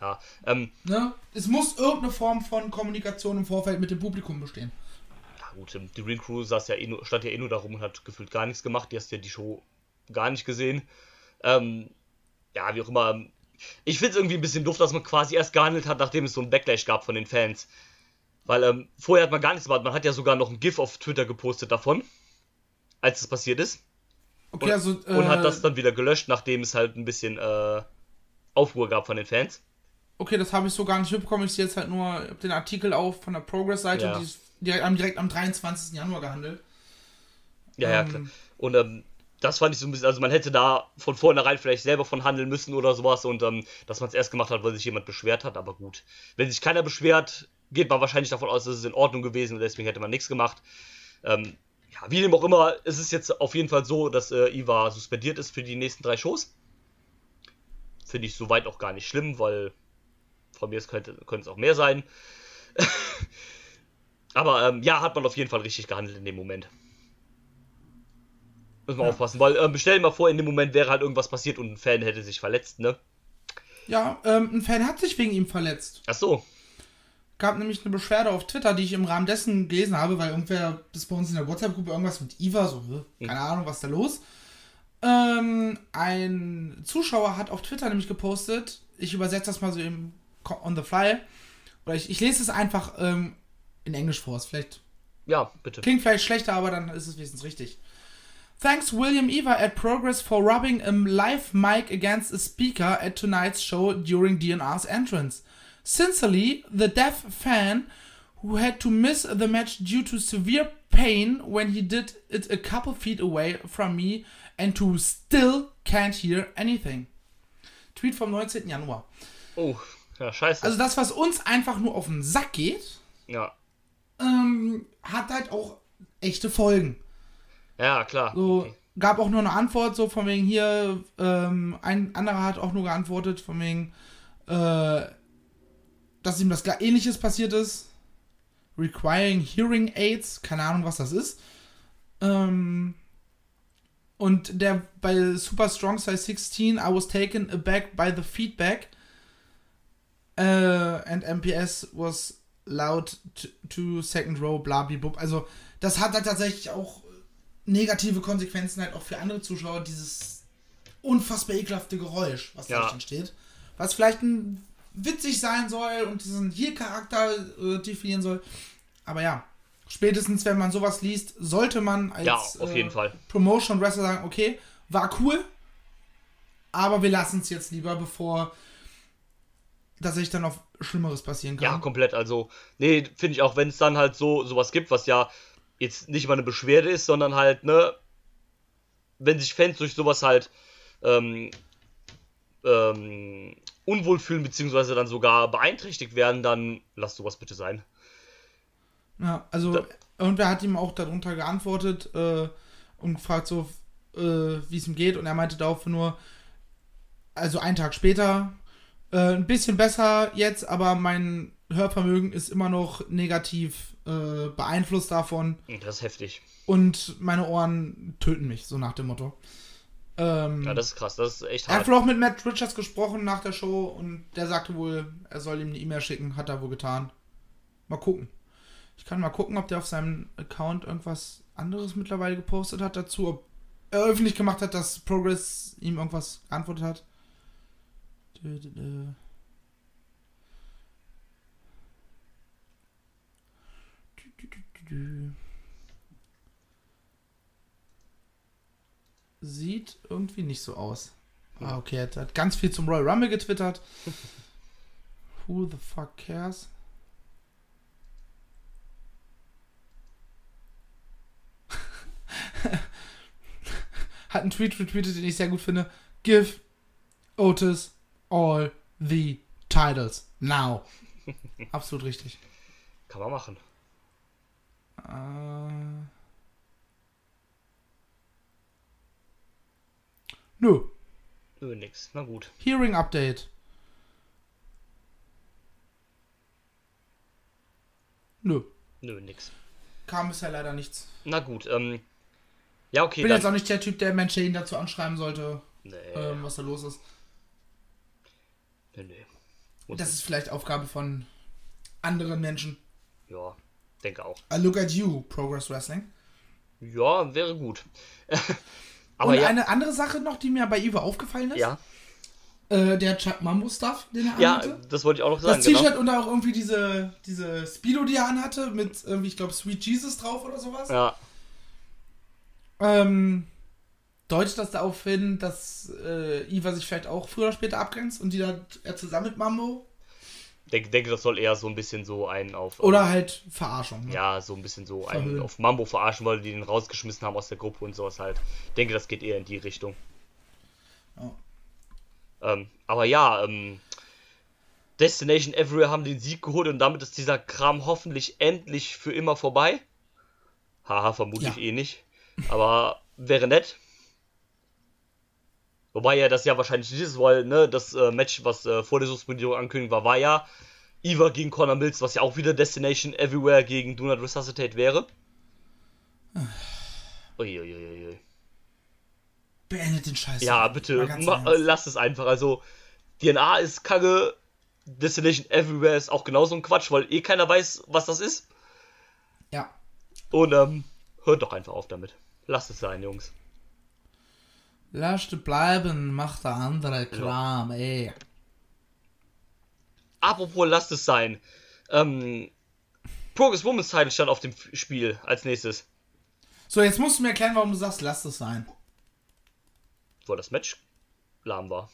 Ja, ähm, ne? Es muss irgendeine Form von Kommunikation im Vorfeld mit dem Publikum bestehen. Ja gut, die Ring Crew saß ja eh nur, stand ja eh nur darum und hat gefühlt gar nichts gemacht. Die hast ja die Show gar nicht gesehen. Ähm, ja, wie auch immer. Ich finde es irgendwie ein bisschen doof, dass man quasi erst gehandelt hat, nachdem es so einen Backlash gab von den Fans. Weil ähm, vorher hat man gar nichts gemacht. Man hat ja sogar noch ein GIF auf Twitter gepostet davon, als es passiert ist. Okay, und, also, äh, und hat das dann wieder gelöscht, nachdem es halt ein bisschen äh, Aufruhr gab von den Fans. Okay, das habe ich so gar nicht mitbekommen. Ich sehe jetzt halt nur den Artikel auf von der Progress-Seite ja. und die direkt, direkt am 23. Januar gehandelt. Ja, ja, ähm, klar. Und ähm, das fand ich so ein bisschen, also man hätte da von vornherein vielleicht selber von handeln müssen oder sowas und ähm, dass man es erst gemacht hat, weil sich jemand beschwert hat, aber gut. Wenn sich keiner beschwert, geht man wahrscheinlich davon aus, dass es in Ordnung gewesen und deswegen hätte man nichts gemacht. Ähm, ja, wie dem auch immer, es ist jetzt auf jeden Fall so, dass äh, Iva suspendiert ist für die nächsten drei Shows. Finde ich soweit auch gar nicht schlimm, weil von mir könnte, könnte es auch mehr sein. Aber ähm, ja, hat man auf jeden Fall richtig gehandelt in dem Moment. Müssen wir ja. aufpassen, weil ähm, stell dir mal vor, in dem Moment wäre halt irgendwas passiert und ein Fan hätte sich verletzt, ne? Ja, ähm, ein Fan hat sich wegen ihm verletzt. Ach so. Gab nämlich eine Beschwerde auf Twitter, die ich im Rahmen dessen gelesen habe, weil irgendwer das bei uns in der WhatsApp-Gruppe irgendwas mit Iva, so, hm. keine hm. Ahnung, was da los. Ähm, ein Zuschauer hat auf Twitter nämlich gepostet, ich übersetze das mal so im on the fly, oder ich, ich lese es einfach ähm, in Englisch vor, ist vielleicht. Ja, bitte. Klingt vielleicht schlechter, aber dann ist es wenigstens richtig. Thanks William Eva at Progress for rubbing a live mic against a speaker at tonight's show during DNR's entrance. Sincerely, the deaf fan who had to miss the match due to severe pain when he did it a couple feet away from me and who still can't hear anything. Tweet vom 19. Januar. Oh, ja, scheiße. Also das, was uns einfach nur auf den Sack geht, ja. ähm, hat halt auch echte Folgen. Ja, klar. So, okay. Gab auch nur eine Antwort, so von wegen hier, ähm, ein anderer hat auch nur geantwortet, von wegen, äh, dass ihm das gar ähnliches passiert ist. Requiring Hearing Aids, keine Ahnung, was das ist. Ähm, und der bei Super Strong Size 16, I was taken aback by the feedback. Uh, and MPS was loud to second row, bla, bla, Also, das hat halt tatsächlich auch negative Konsequenzen halt auch für andere Zuschauer, dieses unfassbar ekelhafte Geräusch, was ja. da entsteht. Was vielleicht ein witzig sein soll und diesen Hier-Charakter äh, definieren soll. Aber ja, spätestens wenn man sowas liest, sollte man als ja, auf jeden äh, Fall. Promotion Wrestler sagen, okay, war cool, aber wir lassen es jetzt lieber, bevor tatsächlich dann auf Schlimmeres passieren kann. Ja, komplett. Also, nee, finde ich auch, wenn es dann halt so sowas gibt, was ja jetzt nicht mal eine Beschwerde ist, sondern halt, ne, wenn sich Fans durch sowas halt ähm, ähm, unwohl fühlen, beziehungsweise dann sogar beeinträchtigt werden, dann lass sowas bitte sein. Ja, also, da, irgendwer hat ihm auch darunter geantwortet äh, und gefragt so, äh, wie es ihm geht, und er meinte darauf nur, also einen Tag später, äh, ein bisschen besser jetzt, aber mein Hörvermögen ist immer noch negativ äh, beeinflusst davon. Das ist heftig. Und meine Ohren töten mich, so nach dem Motto. Ähm, ja, das ist krass, das ist echt hart. Er hat wohl auch mit Matt Richards gesprochen nach der Show und der sagte wohl, er soll ihm eine E-Mail schicken, hat er wohl getan. Mal gucken. Ich kann mal gucken, ob der auf seinem Account irgendwas anderes mittlerweile gepostet hat dazu, ob er öffentlich gemacht hat, dass Progress ihm irgendwas geantwortet hat. Sieht irgendwie nicht so aus. Ah, okay, er hat ganz viel zum Royal Rumble getwittert. Who the fuck cares? hat einen Tweet retweetet, den ich sehr gut finde. Give Otis all the titles now. Absolut richtig. Kann man machen. Äh. Nö. Nö, nix. Na gut. Hearing Update. Nö. Nö, nix. Kam bisher leider nichts. Na gut, ähm. Ja, okay. Ich bin dann... jetzt auch nicht der Typ, der Menschen ihn dazu anschreiben sollte, nee. ähm, was da los ist. Nee, nee. Muss das nicht. ist vielleicht Aufgabe von anderen Menschen. Ja, denke auch. I look at you, Progress Wrestling. Ja, wäre gut. Aber Und ja. eine andere Sache noch, die mir bei Ivo aufgefallen ist. Ja. Äh, der Chuck Mambo Stuff, den er ja, anhatte. Ja, das wollte ich auch noch sagen. Das T-Shirt genau. und auch irgendwie diese, diese Speedo, die er anhatte, mit irgendwie, ich glaube, Sweet Jesus drauf oder sowas. Ja. Ähm, deutet das darauf hin, dass äh, Iva sich vielleicht auch früher oder später abgrenzt und die dann er zusammen mit Mambo denke, denke, das soll eher so ein bisschen so ein auf. Oder um, halt Verarschung. Ne? Ja, so ein bisschen so ein auf Mambo verarschen, weil die den rausgeschmissen haben aus der Gruppe und sowas halt. Ich denke, das geht eher in die Richtung. Oh. Ähm, aber ja, ähm, Destination Everywhere haben den Sieg geholt und damit ist dieser Kram hoffentlich endlich für immer vorbei. Haha, vermutlich Ja. eh nicht. Aber wäre nett. Wobei ja das ja wahrscheinlich nicht ist, weil ne, das äh, Match, was äh, vor der Suspendierung angekündigt war, war ja Eva gegen Conor Mills, was ja auch wieder Destination Everywhere gegen Do Not Resuscitate wäre. Uiuiui. Beendet den Scheiß. Ja, bitte, lass es einfach. Also, DNA ist kacke, Destination Everywhere ist auch genauso ein Quatsch, weil eh keiner weiß, was das ist. Ja. Und ähm, hört doch einfach auf damit. Lasst es sein, Jungs. Lasst bleiben, macht der andere Kram, ey. Apropos, lasst es sein. Ähm, Progress Women's Title stand auf dem Spiel als nächstes. So, jetzt musst du mir erklären, warum du sagst, lass es sein. Weil das Match lahm war.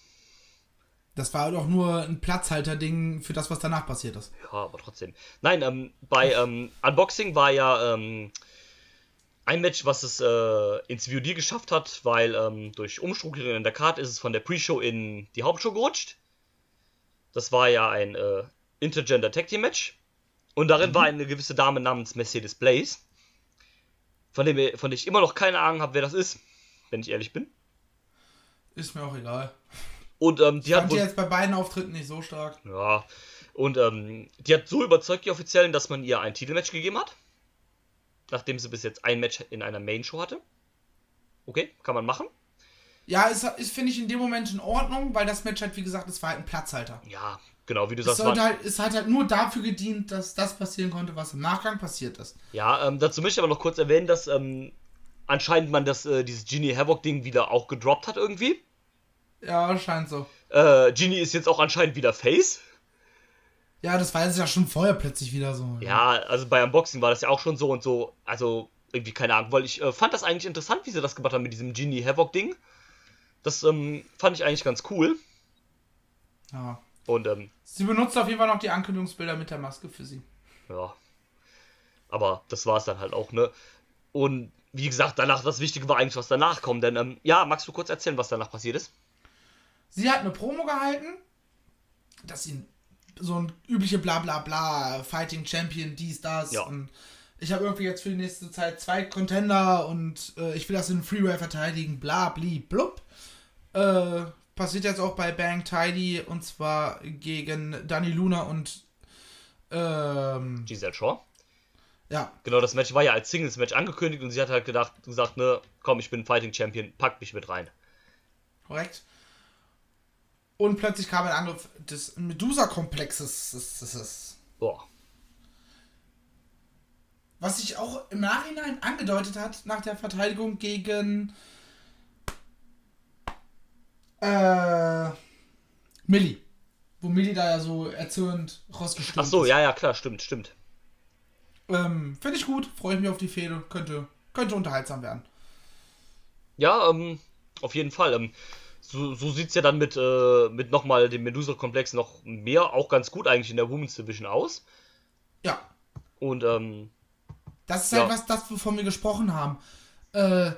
Das war doch nur ein Platzhalter-Ding für das, was danach passiert ist. Ja, aber trotzdem. Nein, ähm, bei ähm, Unboxing war ja ähm, ein Match, was es äh, ins VOD geschafft hat, weil ähm, durch Umstrukturierung in der Card ist es von der Pre-Show in die Hauptshow gerutscht. Das war ja ein äh, Intergender Tag Team Match. Und darin war eine gewisse Dame namens Mercedes Blaze. Von, dem, von der ich immer noch keine Ahnung habe, wer das ist, wenn ich ehrlich bin. Ist mir auch egal. Und ähm, die hat Fand die wohl, jetzt bei beiden Auftritten nicht so stark. Ja. Und ähm, die hat so überzeugt, die Offiziellen, dass man ihr ein Titelmatch gegeben hat. Nachdem sie bis jetzt ein Match in einer Main-Show hatte. Okay, kann man machen. Ja, ist, ist finde ich in dem Moment in Ordnung, weil das Match halt, wie gesagt, es war halt ein Platzhalter. Ja, genau, wie du Es, sagst. halt, es hat halt nur dafür gedient, dass das passieren konnte, was im Nachgang passiert ist. ja, ähm, dazu möchte ich aber noch kurz erwähnen, dass ähm, anscheinend man das, äh, dieses Genie Havoc-Ding wieder auch gedroppt hat irgendwie. Ja, scheint so. Äh, Genie ist jetzt auch anscheinend wieder Face. Ja, das war jetzt ja schon vorher plötzlich wieder so. Ja, also bei Unboxing war das ja auch schon so und so. Also irgendwie keine Ahnung, weil ich äh, fand das eigentlich interessant, wie sie das gemacht haben mit diesem Genie Havoc-Ding. Das ähm, fand ich eigentlich ganz cool. ja. Und ähm, Sie benutzt auf jeden Fall noch die Ankündigungsbilder mit der Maske für sie. Ja. Aber das war es dann halt auch, ne? Und wie gesagt, danach, das Wichtige war eigentlich, was danach kommt. Denn, ähm, ja, magst du kurz erzählen, was danach passiert ist? Sie hat eine Promo gehalten, dass sie so ein übliche Blablabla, Fighting Champion, dies, das. Ja. Und ich habe irgendwie jetzt für die nächste Zeit zwei Contender und äh, ich will das in Freeway verteidigen, bla, bli, blub. Äh, passiert jetzt auch bei Bang Tidy und zwar gegen Dani Luna und ähm, Giselle Shaw. ja, Genau, das Match war ja als Singles-Match angekündigt und sie hat halt gedacht, gesagt, ne, komm, ich bin Fighting Champion, pack mich mit rein. korrekt. Und plötzlich kam ein Angriff des Medusa-Komplexes. Boah. Was sich auch im Nachhinein angedeutet hat nach der Verteidigung gegen äh, Millie. Wo Millie da ja so erzürnt rausgestürmt Ach so, ist. ja, ja, klar, stimmt, stimmt. Ähm, Finde ich gut, freue ich mich auf die Fehde. Könnte, könnte unterhaltsam werden. Ja, ähm, auf jeden Fall. Ähm, so so sieht es ja dann mit, äh, mit nochmal dem Medusa-Komplex noch mehr, auch ganz gut eigentlich in der Women's Division aus. Ja, Und, ähm, das ist Ja. halt was, das, wovon wir gesprochen haben. Äh,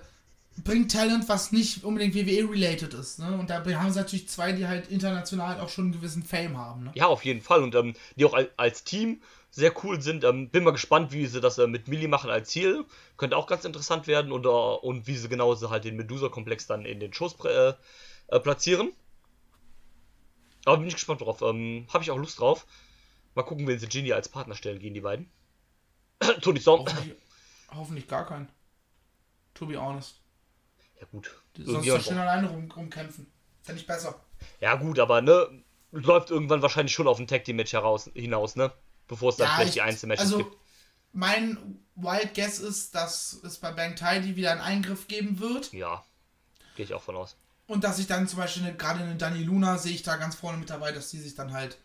bringt Talent, was nicht unbedingt WWE-related ist. Ne? Und da haben sie natürlich zwei, die halt international auch schon einen gewissen Fame haben. Ne? Ja, auf jeden Fall. Und ähm, die auch al- als Team sehr cool sind. Ähm, bin mal gespannt, wie sie das äh, mit Millie machen als Ziel. Könnte auch ganz interessant werden. Und, äh, und wie sie genau sie halt den Medusa-Komplex dann in den prä- äh, äh, platzieren. Aber bin ich gespannt drauf. Ähm, Habe ich auch Lust drauf. Mal gucken, wen sie Genie als Partner stellen gegen die beiden. Tony Storm. Hoffentlich, hoffentlich gar keinen. To be honest. Ja, gut. Sonst doch schön alleine rum, rumkämpfen. Fände ich besser. Ja, gut, aber ne, läuft irgendwann wahrscheinlich schon auf ein Tag Team Match heraus, hinaus, ne? Bevor es dann Ja, vielleicht ich- die Einzelmatches also, gibt. Mein Wild Guess ist, dass es bei Bang Tidy wieder einen Eingriff geben wird. Ja, gehe ich auch von aus. Und dass ich dann zum Beispiel eine, gerade eine Dani Luna sehe ich da ganz vorne mit dabei, dass sie sich dann halt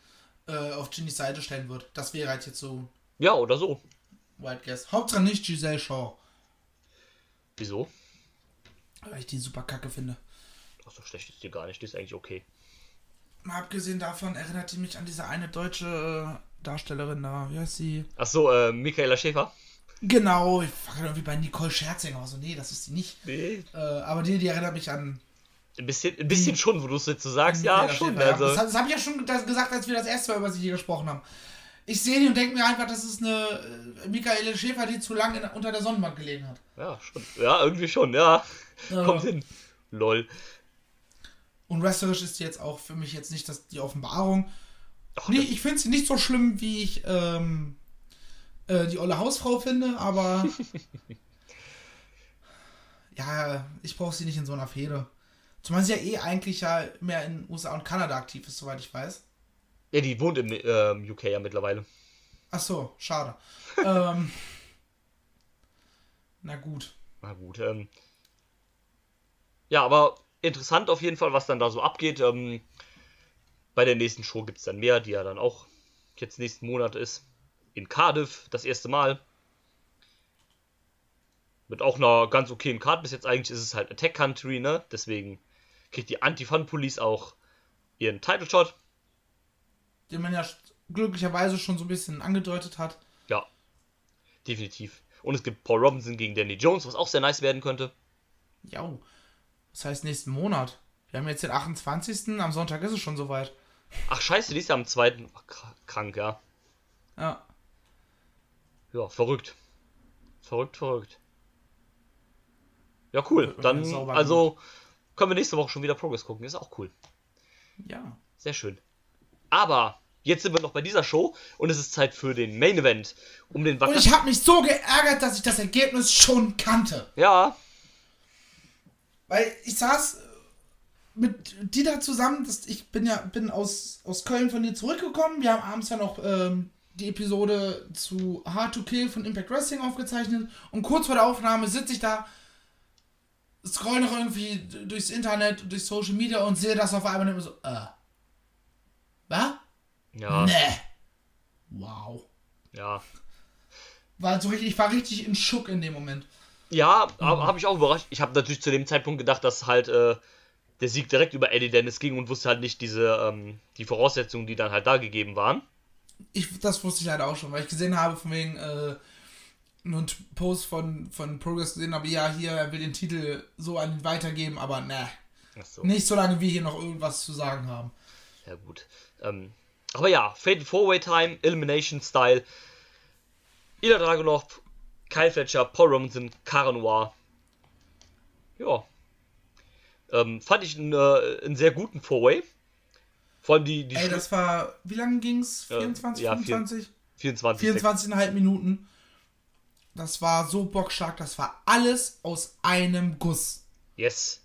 äh, auf Ginnys Seite stellen wird. Das wäre halt jetzt so Ja, oder so. Wild Guess. Hauptsache nicht Giselle Shaw. Wieso? Weil ich die super kacke finde. Ach so schlecht ist die gar nicht, die ist eigentlich okay. Mal abgesehen davon erinnert die mich an diese eine deutsche äh, Darstellerin da. Wie heißt sie? Ach so, äh, Michaela Schäfer? Genau, ich war irgendwie bei Nicole Scherzinger. Aber so, nee, das ist die nicht. Nee. Äh, aber die, die erinnert mich an. Ein bisschen, ein bisschen schon, wo du es jetzt so sagst. Ja, Michaela schon. Also, Das, das habe ich ja schon gesagt, als wir das erste Mal über sie hier gesprochen haben. Ich sehe die und denke mir einfach, das ist eine äh, Michaele Schäfer, die zu lange unter der Sonnenbank gelegen hat. Ja, schon. Ja, irgendwie schon, ja. Ja. Kommt hin. Lol. Und wrestlerisch ist die jetzt auch für mich jetzt nicht das, die Offenbarung. Ach, Nee, ich finde sie nicht so schlimm, wie ich ähm, äh, die olle Hausfrau finde, aber. ja, ich brauche sie nicht in so einer Fehde. Zumal sie ja eh eigentlich ja mehr in USA und Kanada aktiv ist, soweit ich weiß. Ja, die wohnt im ähm, UK ja mittlerweile. Ach so, schade. ähm, na gut. Na gut, ähm. Ja, aber interessant auf jeden Fall, was dann da so abgeht. Ähm, bei der nächsten Show gibt es dann mehr, die ja dann auch jetzt nächsten Monat ist. In Cardiff, das erste Mal. Mit auch einer ganz okayen Card. Bis jetzt eigentlich ist es halt Attack Country, ne? Deswegen kriegt die Anti-Fun Police auch ihren Title Shot. Den man ja glücklicherweise schon so ein bisschen angedeutet hat. Ja, definitiv. Und es gibt Paul Robinson gegen Danny Jones, was auch sehr nice werden könnte. Ja. Das heißt nächsten Monat. Wir haben jetzt den 28. Am Sonntag ist es schon soweit. Ach scheiße, die ist ja am zweiten. Ach, kr- krank, ja. Ja. Ja, verrückt. Verrückt, verrückt. Ja, cool. Dann, also, können wir nächste Woche schon wieder Progress gucken. Ist auch cool. Ja. Sehr schön. Aber, jetzt sind wir noch bei dieser Show und es ist Zeit für den Main Event. Um den Und ich habe mich so geärgert, dass ich das Ergebnis schon kannte. Ja, Weil ich saß mit Dieter zusammen, das, ich bin ja bin aus, aus Köln von dir zurückgekommen. Wir haben abends ja noch ähm, die Episode zu Hard to Kill von Impact Wrestling aufgezeichnet. Und kurz vor der Aufnahme sitze ich da, scroll noch irgendwie durchs Internet, durch Social Media und sehe das auf einmal und immer so, äh. Was? ja, Nee. Wow. ja. War so richtig, ich war richtig in Schock in dem Moment. Ja, Mhm. habe ich auch überrascht. Ich habe natürlich zu dem Zeitpunkt gedacht, dass halt äh, der Sieg direkt über Eddie Dennis ging und wusste halt nicht diese ähm, die Voraussetzungen, die dann halt da gegeben waren. Ich, das wusste ich leider auch schon, weil ich gesehen habe, von wegen, äh, einen Post von, von Progress gesehen habe, ja, hier, er will den Titel so an ihn weitergeben, aber ne, so. nicht solange wir hier noch irgendwas zu sagen haben. Ja, gut. Ähm, aber ja, Fatal Four-Way Time, Elimination Style. Ila Dragunov, Kyle Fletcher, Paul Robinson, Cara Noir. Ja. Ähm, fand ich einen, äh, einen sehr guten Four-Way. Vor allem die, die Ey, Schlu- das war, wie lange ging's? Äh, 24, ja, 25? 24. 24,5 Minuten. Das war so bockstark, das war alles aus einem Guss. Yes.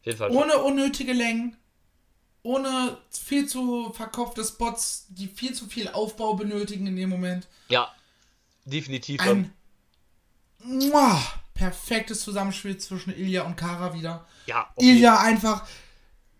Auf jeden Fall. Ohne unnötige Längen, ohne viel zu verkopfte Spots, die viel zu viel Aufbau benötigen in dem Moment. Ja. Definitiv. Ein muah, perfektes Zusammenspiel zwischen Ilya und Kara wieder. ja, jeden- Ilya einfach,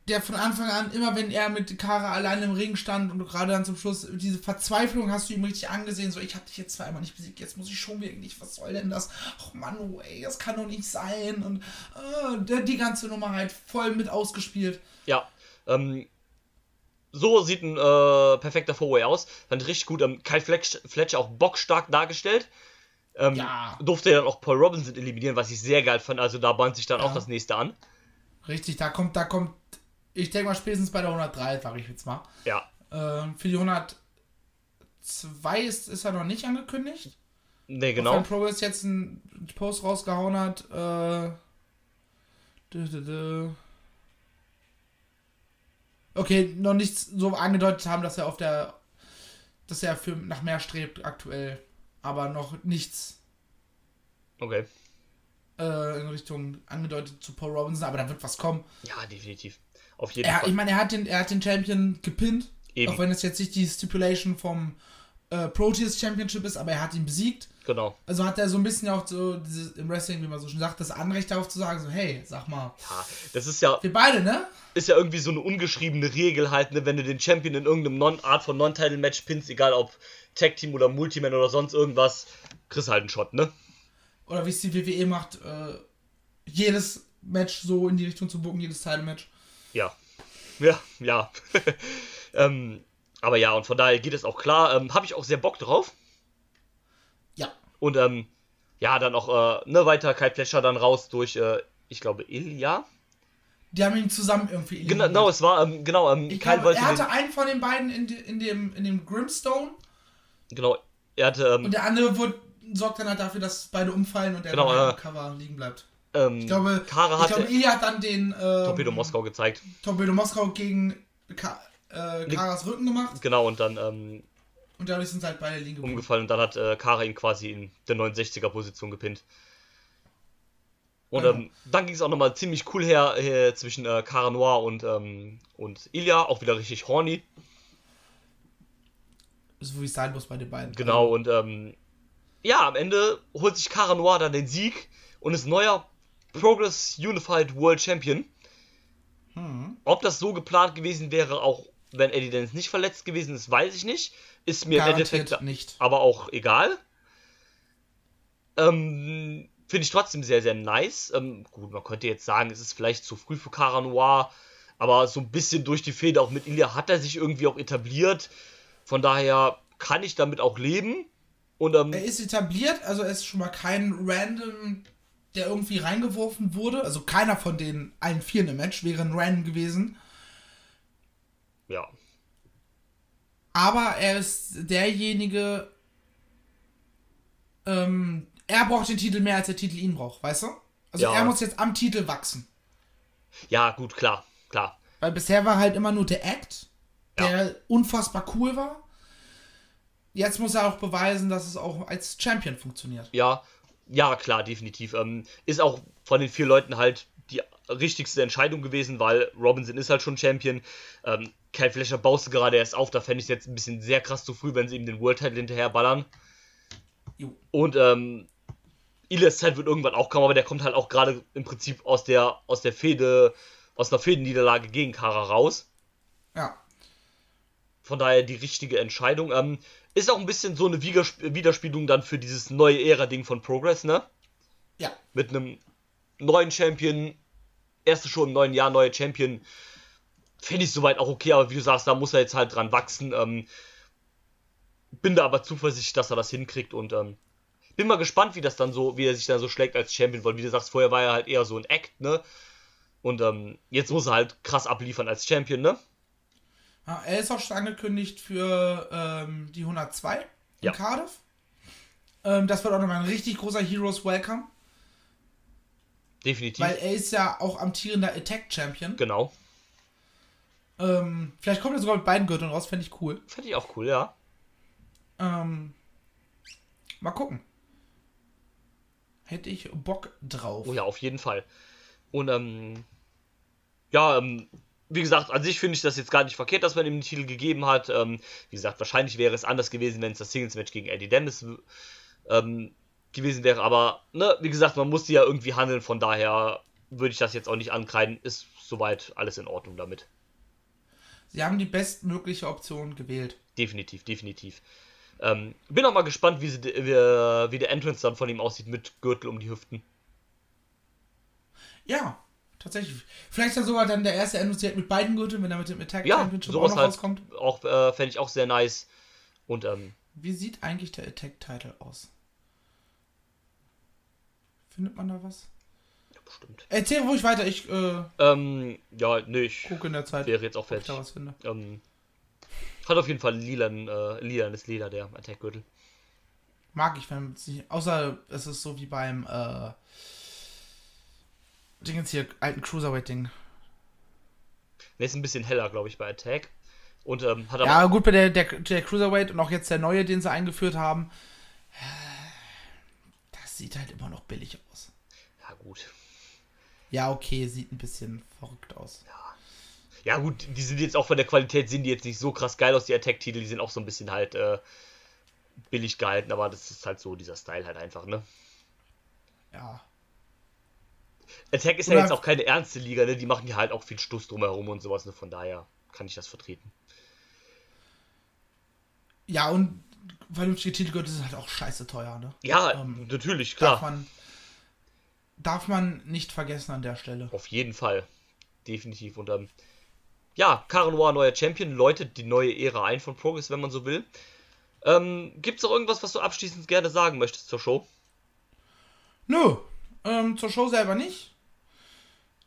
der von Anfang an, immer wenn er mit Kara allein im Ring stand und gerade dann zum Schluss, diese Verzweiflung hast du ihm richtig angesehen, so ich hab dich jetzt zweimal nicht besiegt, jetzt muss ich schon wirklich, was soll denn das? Ach Mann, oh, ey, das kann doch nicht sein. Und äh, der, die ganze Nummer halt voll mit ausgespielt. Ja, ähm, so sieht ein äh, perfekter Four-Way aus. Fand ich richtig gut. Ähm, Kyle Fletch, Fletcher auch bockstark dargestellt. Ähm, Ja. Durfte dann auch Paul Robinson eliminieren, was ich sehr geil fand. Also da bahnt sich dann Ja. auch das nächste an. Richtig, da kommt, da kommt, ich denke mal spätestens bei der 103, sage ich jetzt mal. Ja. Ähm, für die 102 ist, ist er noch nicht angekündigt. Ne, Genau. Wenn genau. Progress jetzt einen Post rausgehauen hat, äh. dü, dü, dü. Okay, noch nichts so angedeutet haben, dass er auf der. dass er für nach mehr strebt aktuell. Aber noch nichts Okay. äh, in Richtung angedeutet zu Paul Robinson, aber da wird was kommen. Ja, definitiv. Auf jeden Er, Fall. ich meine, er hat den, er hat den Champion gepinnt. Eben. Auch wenn es jetzt nicht die Stipulation vom äh, Proteus Championship ist, aber er hat ihn besiegt. Genau. Also hat er so ein bisschen auch so dieses, im Wrestling, wie man so schon sagt, das Anrecht darauf zu sagen, so, hey, sag mal, Ja, das ist ja, wir beide, ne? ist ja irgendwie so eine ungeschriebene Regel halt, ne, wenn du den Champion in irgendeinem non Art von Non-Title-Match pinnst, egal ob Tag Team oder Multiman oder sonst irgendwas, kriegst halt einen Shot, ne? Oder wie es die WWE macht, äh, jedes Match so in die Richtung zu bucken, jedes Title-Match. Ja. Ja, ja. ähm, aber ja, und von daher geht es auch klar. Ähm, Habe ich auch sehr Bock drauf. Ja. Und ähm, ja, dann auch äh, ne, weiter Kai Fletcher dann raus durch, äh, ich glaube, Ilya. Die haben ihn zusammen irgendwie Genau, eliminiert. es war, ähm, genau, ähm, Ich Kyle glaube, wollte er hatte den, einen von den beiden in, in, dem, in dem Grimstone Genau, er hatte. Ähm, Und der andere wird, sorgt dann halt dafür, dass beide umfallen und der Genau, äh, Cover liegen bleibt. Ähm, Ich glaube, Kara ich hatte glaube Ilya hat dann den ähm, Torpedo Moskau gezeigt. Torpedo Moskau gegen Ka äh, Karas Rücken gemacht Genau, und dann ähm, und dadurch sind halt beide liegen umgefallen und dann hat äh, Kara ihn quasi in der 69er Position gepinnt. Und Genau. ähm, dann ging es auch nochmal ziemlich cool her, her zwischen äh, Cara Noir und, ähm, und Ilya, auch wieder richtig horny. So wie es sein muss bei den beiden. Genau, und ähm, ja, am Ende holt sich Cara Noir dann den Sieg und ist neuer Progress Unified World Champion. Hm. Ob das so geplant gewesen wäre, auch wenn Eddie Dennis nicht verletzt gewesen ist, weiß ich nicht. Ist mir im Endeffekt nicht. aber auch egal. Ähm, Finde ich trotzdem sehr, sehr nice. Ähm, gut, man könnte jetzt sagen, es ist vielleicht zu früh für Cara Noir, aber so ein bisschen durch die Fehde auch mit Ilya hat er sich irgendwie auch etabliert. Von daher kann ich damit auch leben. Und ähm, Er ist etabliert, also er ist schon mal kein Random, der irgendwie reingeworfen wurde. Also keiner von den allen vier im Match wäre ein Random gewesen. ja, Aber er ist derjenige. Ähm, er braucht den Titel mehr, als der Titel ihn braucht, weißt du? Also Ja. er muss jetzt am Titel wachsen. ja, gut, klar, klar. Weil bisher war halt immer nur der Act, der Ja. unfassbar cool war. Jetzt muss er auch beweisen, dass es auch als Champion funktioniert. Ja, ja, klar, definitiv. Ähm, ist auch von den vier Leuten halt die richtigste Entscheidung gewesen, weil Robinson ist halt schon Champion. Ähm, Kyle Fletcher baust du gerade erst auf, da fände ich es jetzt ein bisschen sehr krass zu früh, wenn sie ihm den World Title hinterher ballern. Jo. Und ähm, Ilias Zeit wird irgendwann auch kommen, aber der kommt halt auch gerade im Prinzip aus der aus der Fehde, aus einer Fädenniederlage gegen Kara raus. Ja. Von daher die richtige Entscheidung. Ähm, ist auch ein bisschen so eine Widersp Widerspiegelung dann für dieses neue Ära-Ding von Progress, ne? Ja. mit einem neuen Champion, erste Show im neuen Jahr, neue Champion, finde ich soweit auch okay, aber wie du sagst, da muss er jetzt halt dran wachsen. Ähm, bin da aber zuversichtlich, dass er das hinkriegt und ähm, bin mal gespannt, wie das dann so, wie er sich dann so schlägt als Champion, weil wie du sagst, vorher war er halt eher so ein Act, ne? Und ähm, jetzt muss er halt krass abliefern als Champion, ne? Ja, er ist auch schon angekündigt für ähm, die 102 in Ja. Cardiff. Ähm, das wird auch nochmal ein richtig großer Heroes Welcome, Definitiv. weil er ist ja auch amtierender Attack Champion. genau. Ähm, vielleicht kommt er sogar mit beiden Gürteln raus, fände ich cool. Fände ich auch cool, ja. Ähm, mal gucken. Hätte ich Bock drauf. Oh ja, auf jeden Fall. Und ähm, ja, ähm, wie gesagt, an sich finde ich das jetzt gar nicht verkehrt, dass man ihm den Titel gegeben hat. Ähm, wie gesagt, wahrscheinlich wäre es anders gewesen, wenn es das Singles-Match gegen Eddie Dennis ähm, gewesen wäre. Aber, ne, wie gesagt, man musste ja irgendwie handeln, von daher würde ich das jetzt auch nicht ankreiden. Ist soweit alles in Ordnung damit. Sie haben die bestmögliche Option gewählt. Definitiv, definitiv. Ähm, bin auch mal gespannt, wie, sie, wie, wie der Entrance dann von ihm aussieht mit Gürtel um die Hüften. Ja, tatsächlich. Vielleicht er sogar dann der erste NOC mit beiden Gürteln, wenn er mit dem Attack Ja, Championship auch sowas noch halt rauskommt. auch äh, fände ich auch sehr nice. Und ähm, Wie sieht eigentlich der Attack-Title aus? Findet man da was? ja, bestimmt. Erzähl ruhig weiter, ich äh, Ähm, ja, nee, ich gucke in der Zeit, wäre jetzt auch ich fertig. finde. Ähm, hat auf jeden Fall lilan, äh, lilanes Leder, der Attack-Gürtel. Mag ich, wenn es nicht. Außer es ist so wie beim äh, Dingens hier, alten Cruiserweight-Ding. Der ist ein bisschen heller, glaube ich, bei Attack. Und ähm, hat aber. Ja, gut, bei der, der, der Cruiserweight und auch jetzt der neue, den sie eingeführt haben. Das sieht halt immer noch billig aus. Ja, gut. Ja, okay, sieht ein bisschen verrückt aus. Ja, gut, die sind jetzt auch von der Qualität, sehen die jetzt nicht so krass geil aus, die Attack-Titel. Die sind auch so ein bisschen halt äh, billig gehalten, aber das ist halt so dieser Style halt einfach, ne? Ja. Attack ist Oder- ja jetzt auch keine ernste Liga, ne? Die machen ja halt auch viel Stuss drumherum und sowas, ne? Von daher kann ich das vertreten. Ja, und vernünftige Titelgürtel sind halt auch scheiße teuer, ne? Ja, Ähm, natürlich, Darf klar. man, darf man nicht vergessen an der Stelle. Auf jeden Fall. Definitiv. Und ähm, ja, Karen Noir, neuer Champion, läutet die neue Ära ein von Progress, wenn man so will. Ähm, Gibt es noch irgendwas, was du abschließend gerne sagen möchtest zur Show? Nö, ähm, zur Show selber nicht.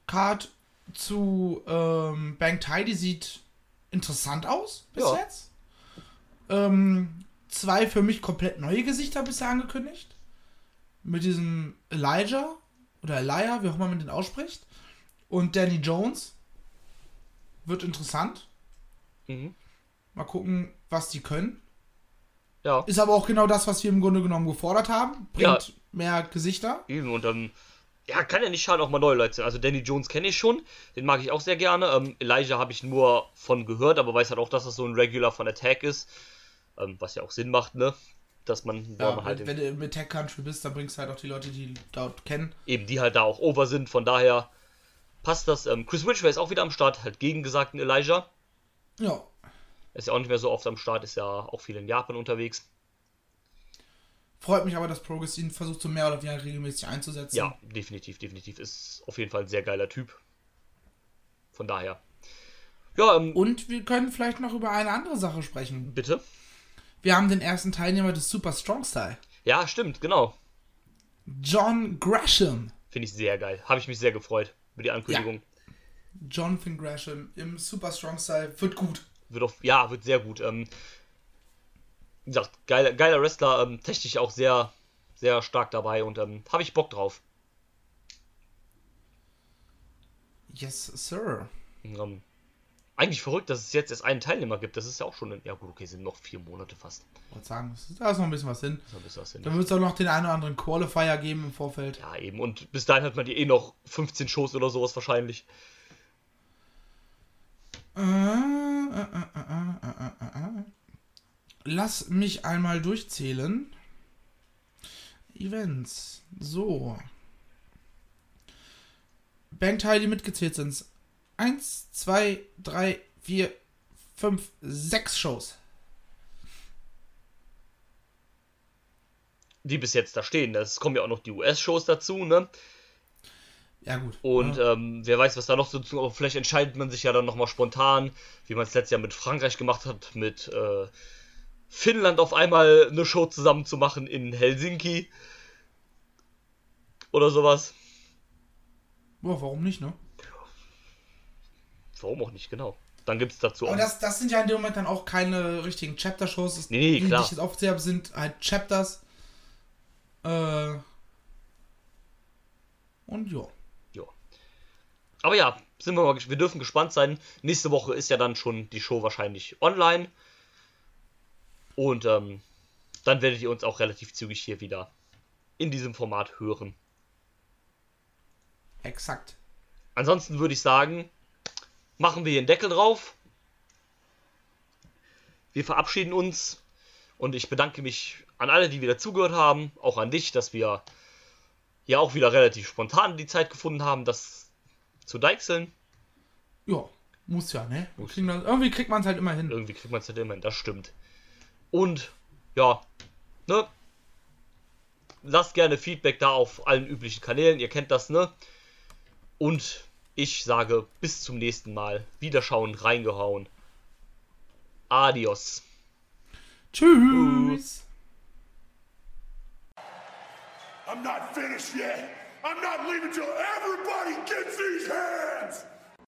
Card zu ähm, Bank Tidy sieht interessant aus bis Ja. jetzt. Ähm, zwei für mich komplett neue Gesichter bisher angekündigt. Mit diesem Elijah oder Elijah, wie auch immer man den ausspricht. Und Danny Jones. Wird interessant. Mhm. Mal gucken, was die können. Ja, Ist aber auch genau das, was wir im Grunde genommen gefordert haben. Bringt Ja. Mehr Gesichter. eben. Und dann, ja, kann ja nicht schaden, auch mal neue Leute. Also Danny Jones kenne ich schon, den mag ich auch sehr gerne. Ähm, Elijah habe ich nur von gehört, aber weiß halt auch, dass das so ein Regular von Attack ist. Ähm, was ja auch Sinn macht, ne? Dass man, Ja, man halt wenn, wenn du mit Tech Country bist, dann bringst du halt auch die Leute, die dort kennen. eben die halt da auch over sind. Von daher passt das. Ähm, Chris Ridgway ist auch wieder am Start, halt gegengesagten Elijah. Ja. Ist ja auch nicht mehr so oft am Start, ist ja auch viel in Japan unterwegs. Freut mich aber, dass Progress ihn versucht, so mehr oder weniger regelmäßig einzusetzen. Ja, definitiv, definitiv. Ist auf jeden Fall ein sehr geiler Typ. Von daher. Ja, ähm, Und wir können vielleicht noch über eine andere Sache sprechen. bitte. Wir haben den ersten Teilnehmer des Super Strong Style. Ja, stimmt, genau. John Gresham. Finde ich sehr geil. Habe ich mich sehr gefreut über die Ankündigung. Jonathan Gresham im Super Strong Style wird gut. Wird auf, ja, wird sehr gut. Ähm, wie gesagt, geiler, geiler Wrestler, ähm, technisch auch sehr, sehr stark dabei und ähm, habe ich Bock drauf. Yes, sir. Ähm, eigentlich verrückt, dass es jetzt erst einen Teilnehmer gibt. Das ist ja auch schon, ein, ja gut, okay, sind noch vier Monate fast. Ich wollte sagen, da ist noch ein bisschen was hin. Ein bisschen was hin. Dann wird es auch noch den einen oder anderen Qualifier geben im Vorfeld. Ja, eben. Und bis dahin hat man die eh noch 15 Shows oder sowas wahrscheinlich. Äh, äh, äh, äh, äh, äh, äh. Lass mich einmal durchzählen. Events. So. Bandteile, die mitgezählt sind. Eins, zwei, drei, vier, fünf, sechs Shows. Die bis jetzt da stehen. Es kommen ja auch noch die US-Shows dazu, ne? Ja, gut. Und ja. ähm, wer weiß, was da noch so zu. Aber vielleicht entscheidet man sich ja dann nochmal spontan, wie man es letztes Jahr mit Frankreich gemacht hat, mit äh, Finnland auf einmal eine Show zusammen zu machen in Helsinki. Oder sowas. Boah, warum nicht, ne? Warum auch nicht, genau. Dann gibt es dazu Aber auch. das, das sind ja in dem Moment dann auch keine richtigen Chapter-Shows. Nee, die, klar. die ich jetzt aufgezählt habe, sind halt Chapters. Äh. Und ja. Ja. Aber ja, sind wir mal, wir dürfen gespannt sein. Nächste Woche ist ja dann schon die Show wahrscheinlich online. Und ähm, dann werdet ihr uns auch relativ zügig hier wieder in diesem Format hören. Exakt. Ansonsten würde ich sagen, machen wir hier einen Deckel drauf. Wir verabschieden uns und ich bedanke mich an alle, die wieder zugehört haben, auch an dich, dass wir ja auch wieder relativ spontan die Zeit gefunden haben, das zu deichseln. Ja, muss ja, ne? Wir Muss. kriegen das, irgendwie kriegt man es halt immer hin. Irgendwie kriegt man es nicht immer hin, das stimmt. Und ja, ne? Lasst gerne Feedback da auf allen üblichen Kanälen, ihr kennt das, ne? Und ich sage bis zum nächsten Mal. Wiederschauen, reingehauen. Adios. Tschüss. I'm not finished yet. I'm not leaving till everybody gets these hands.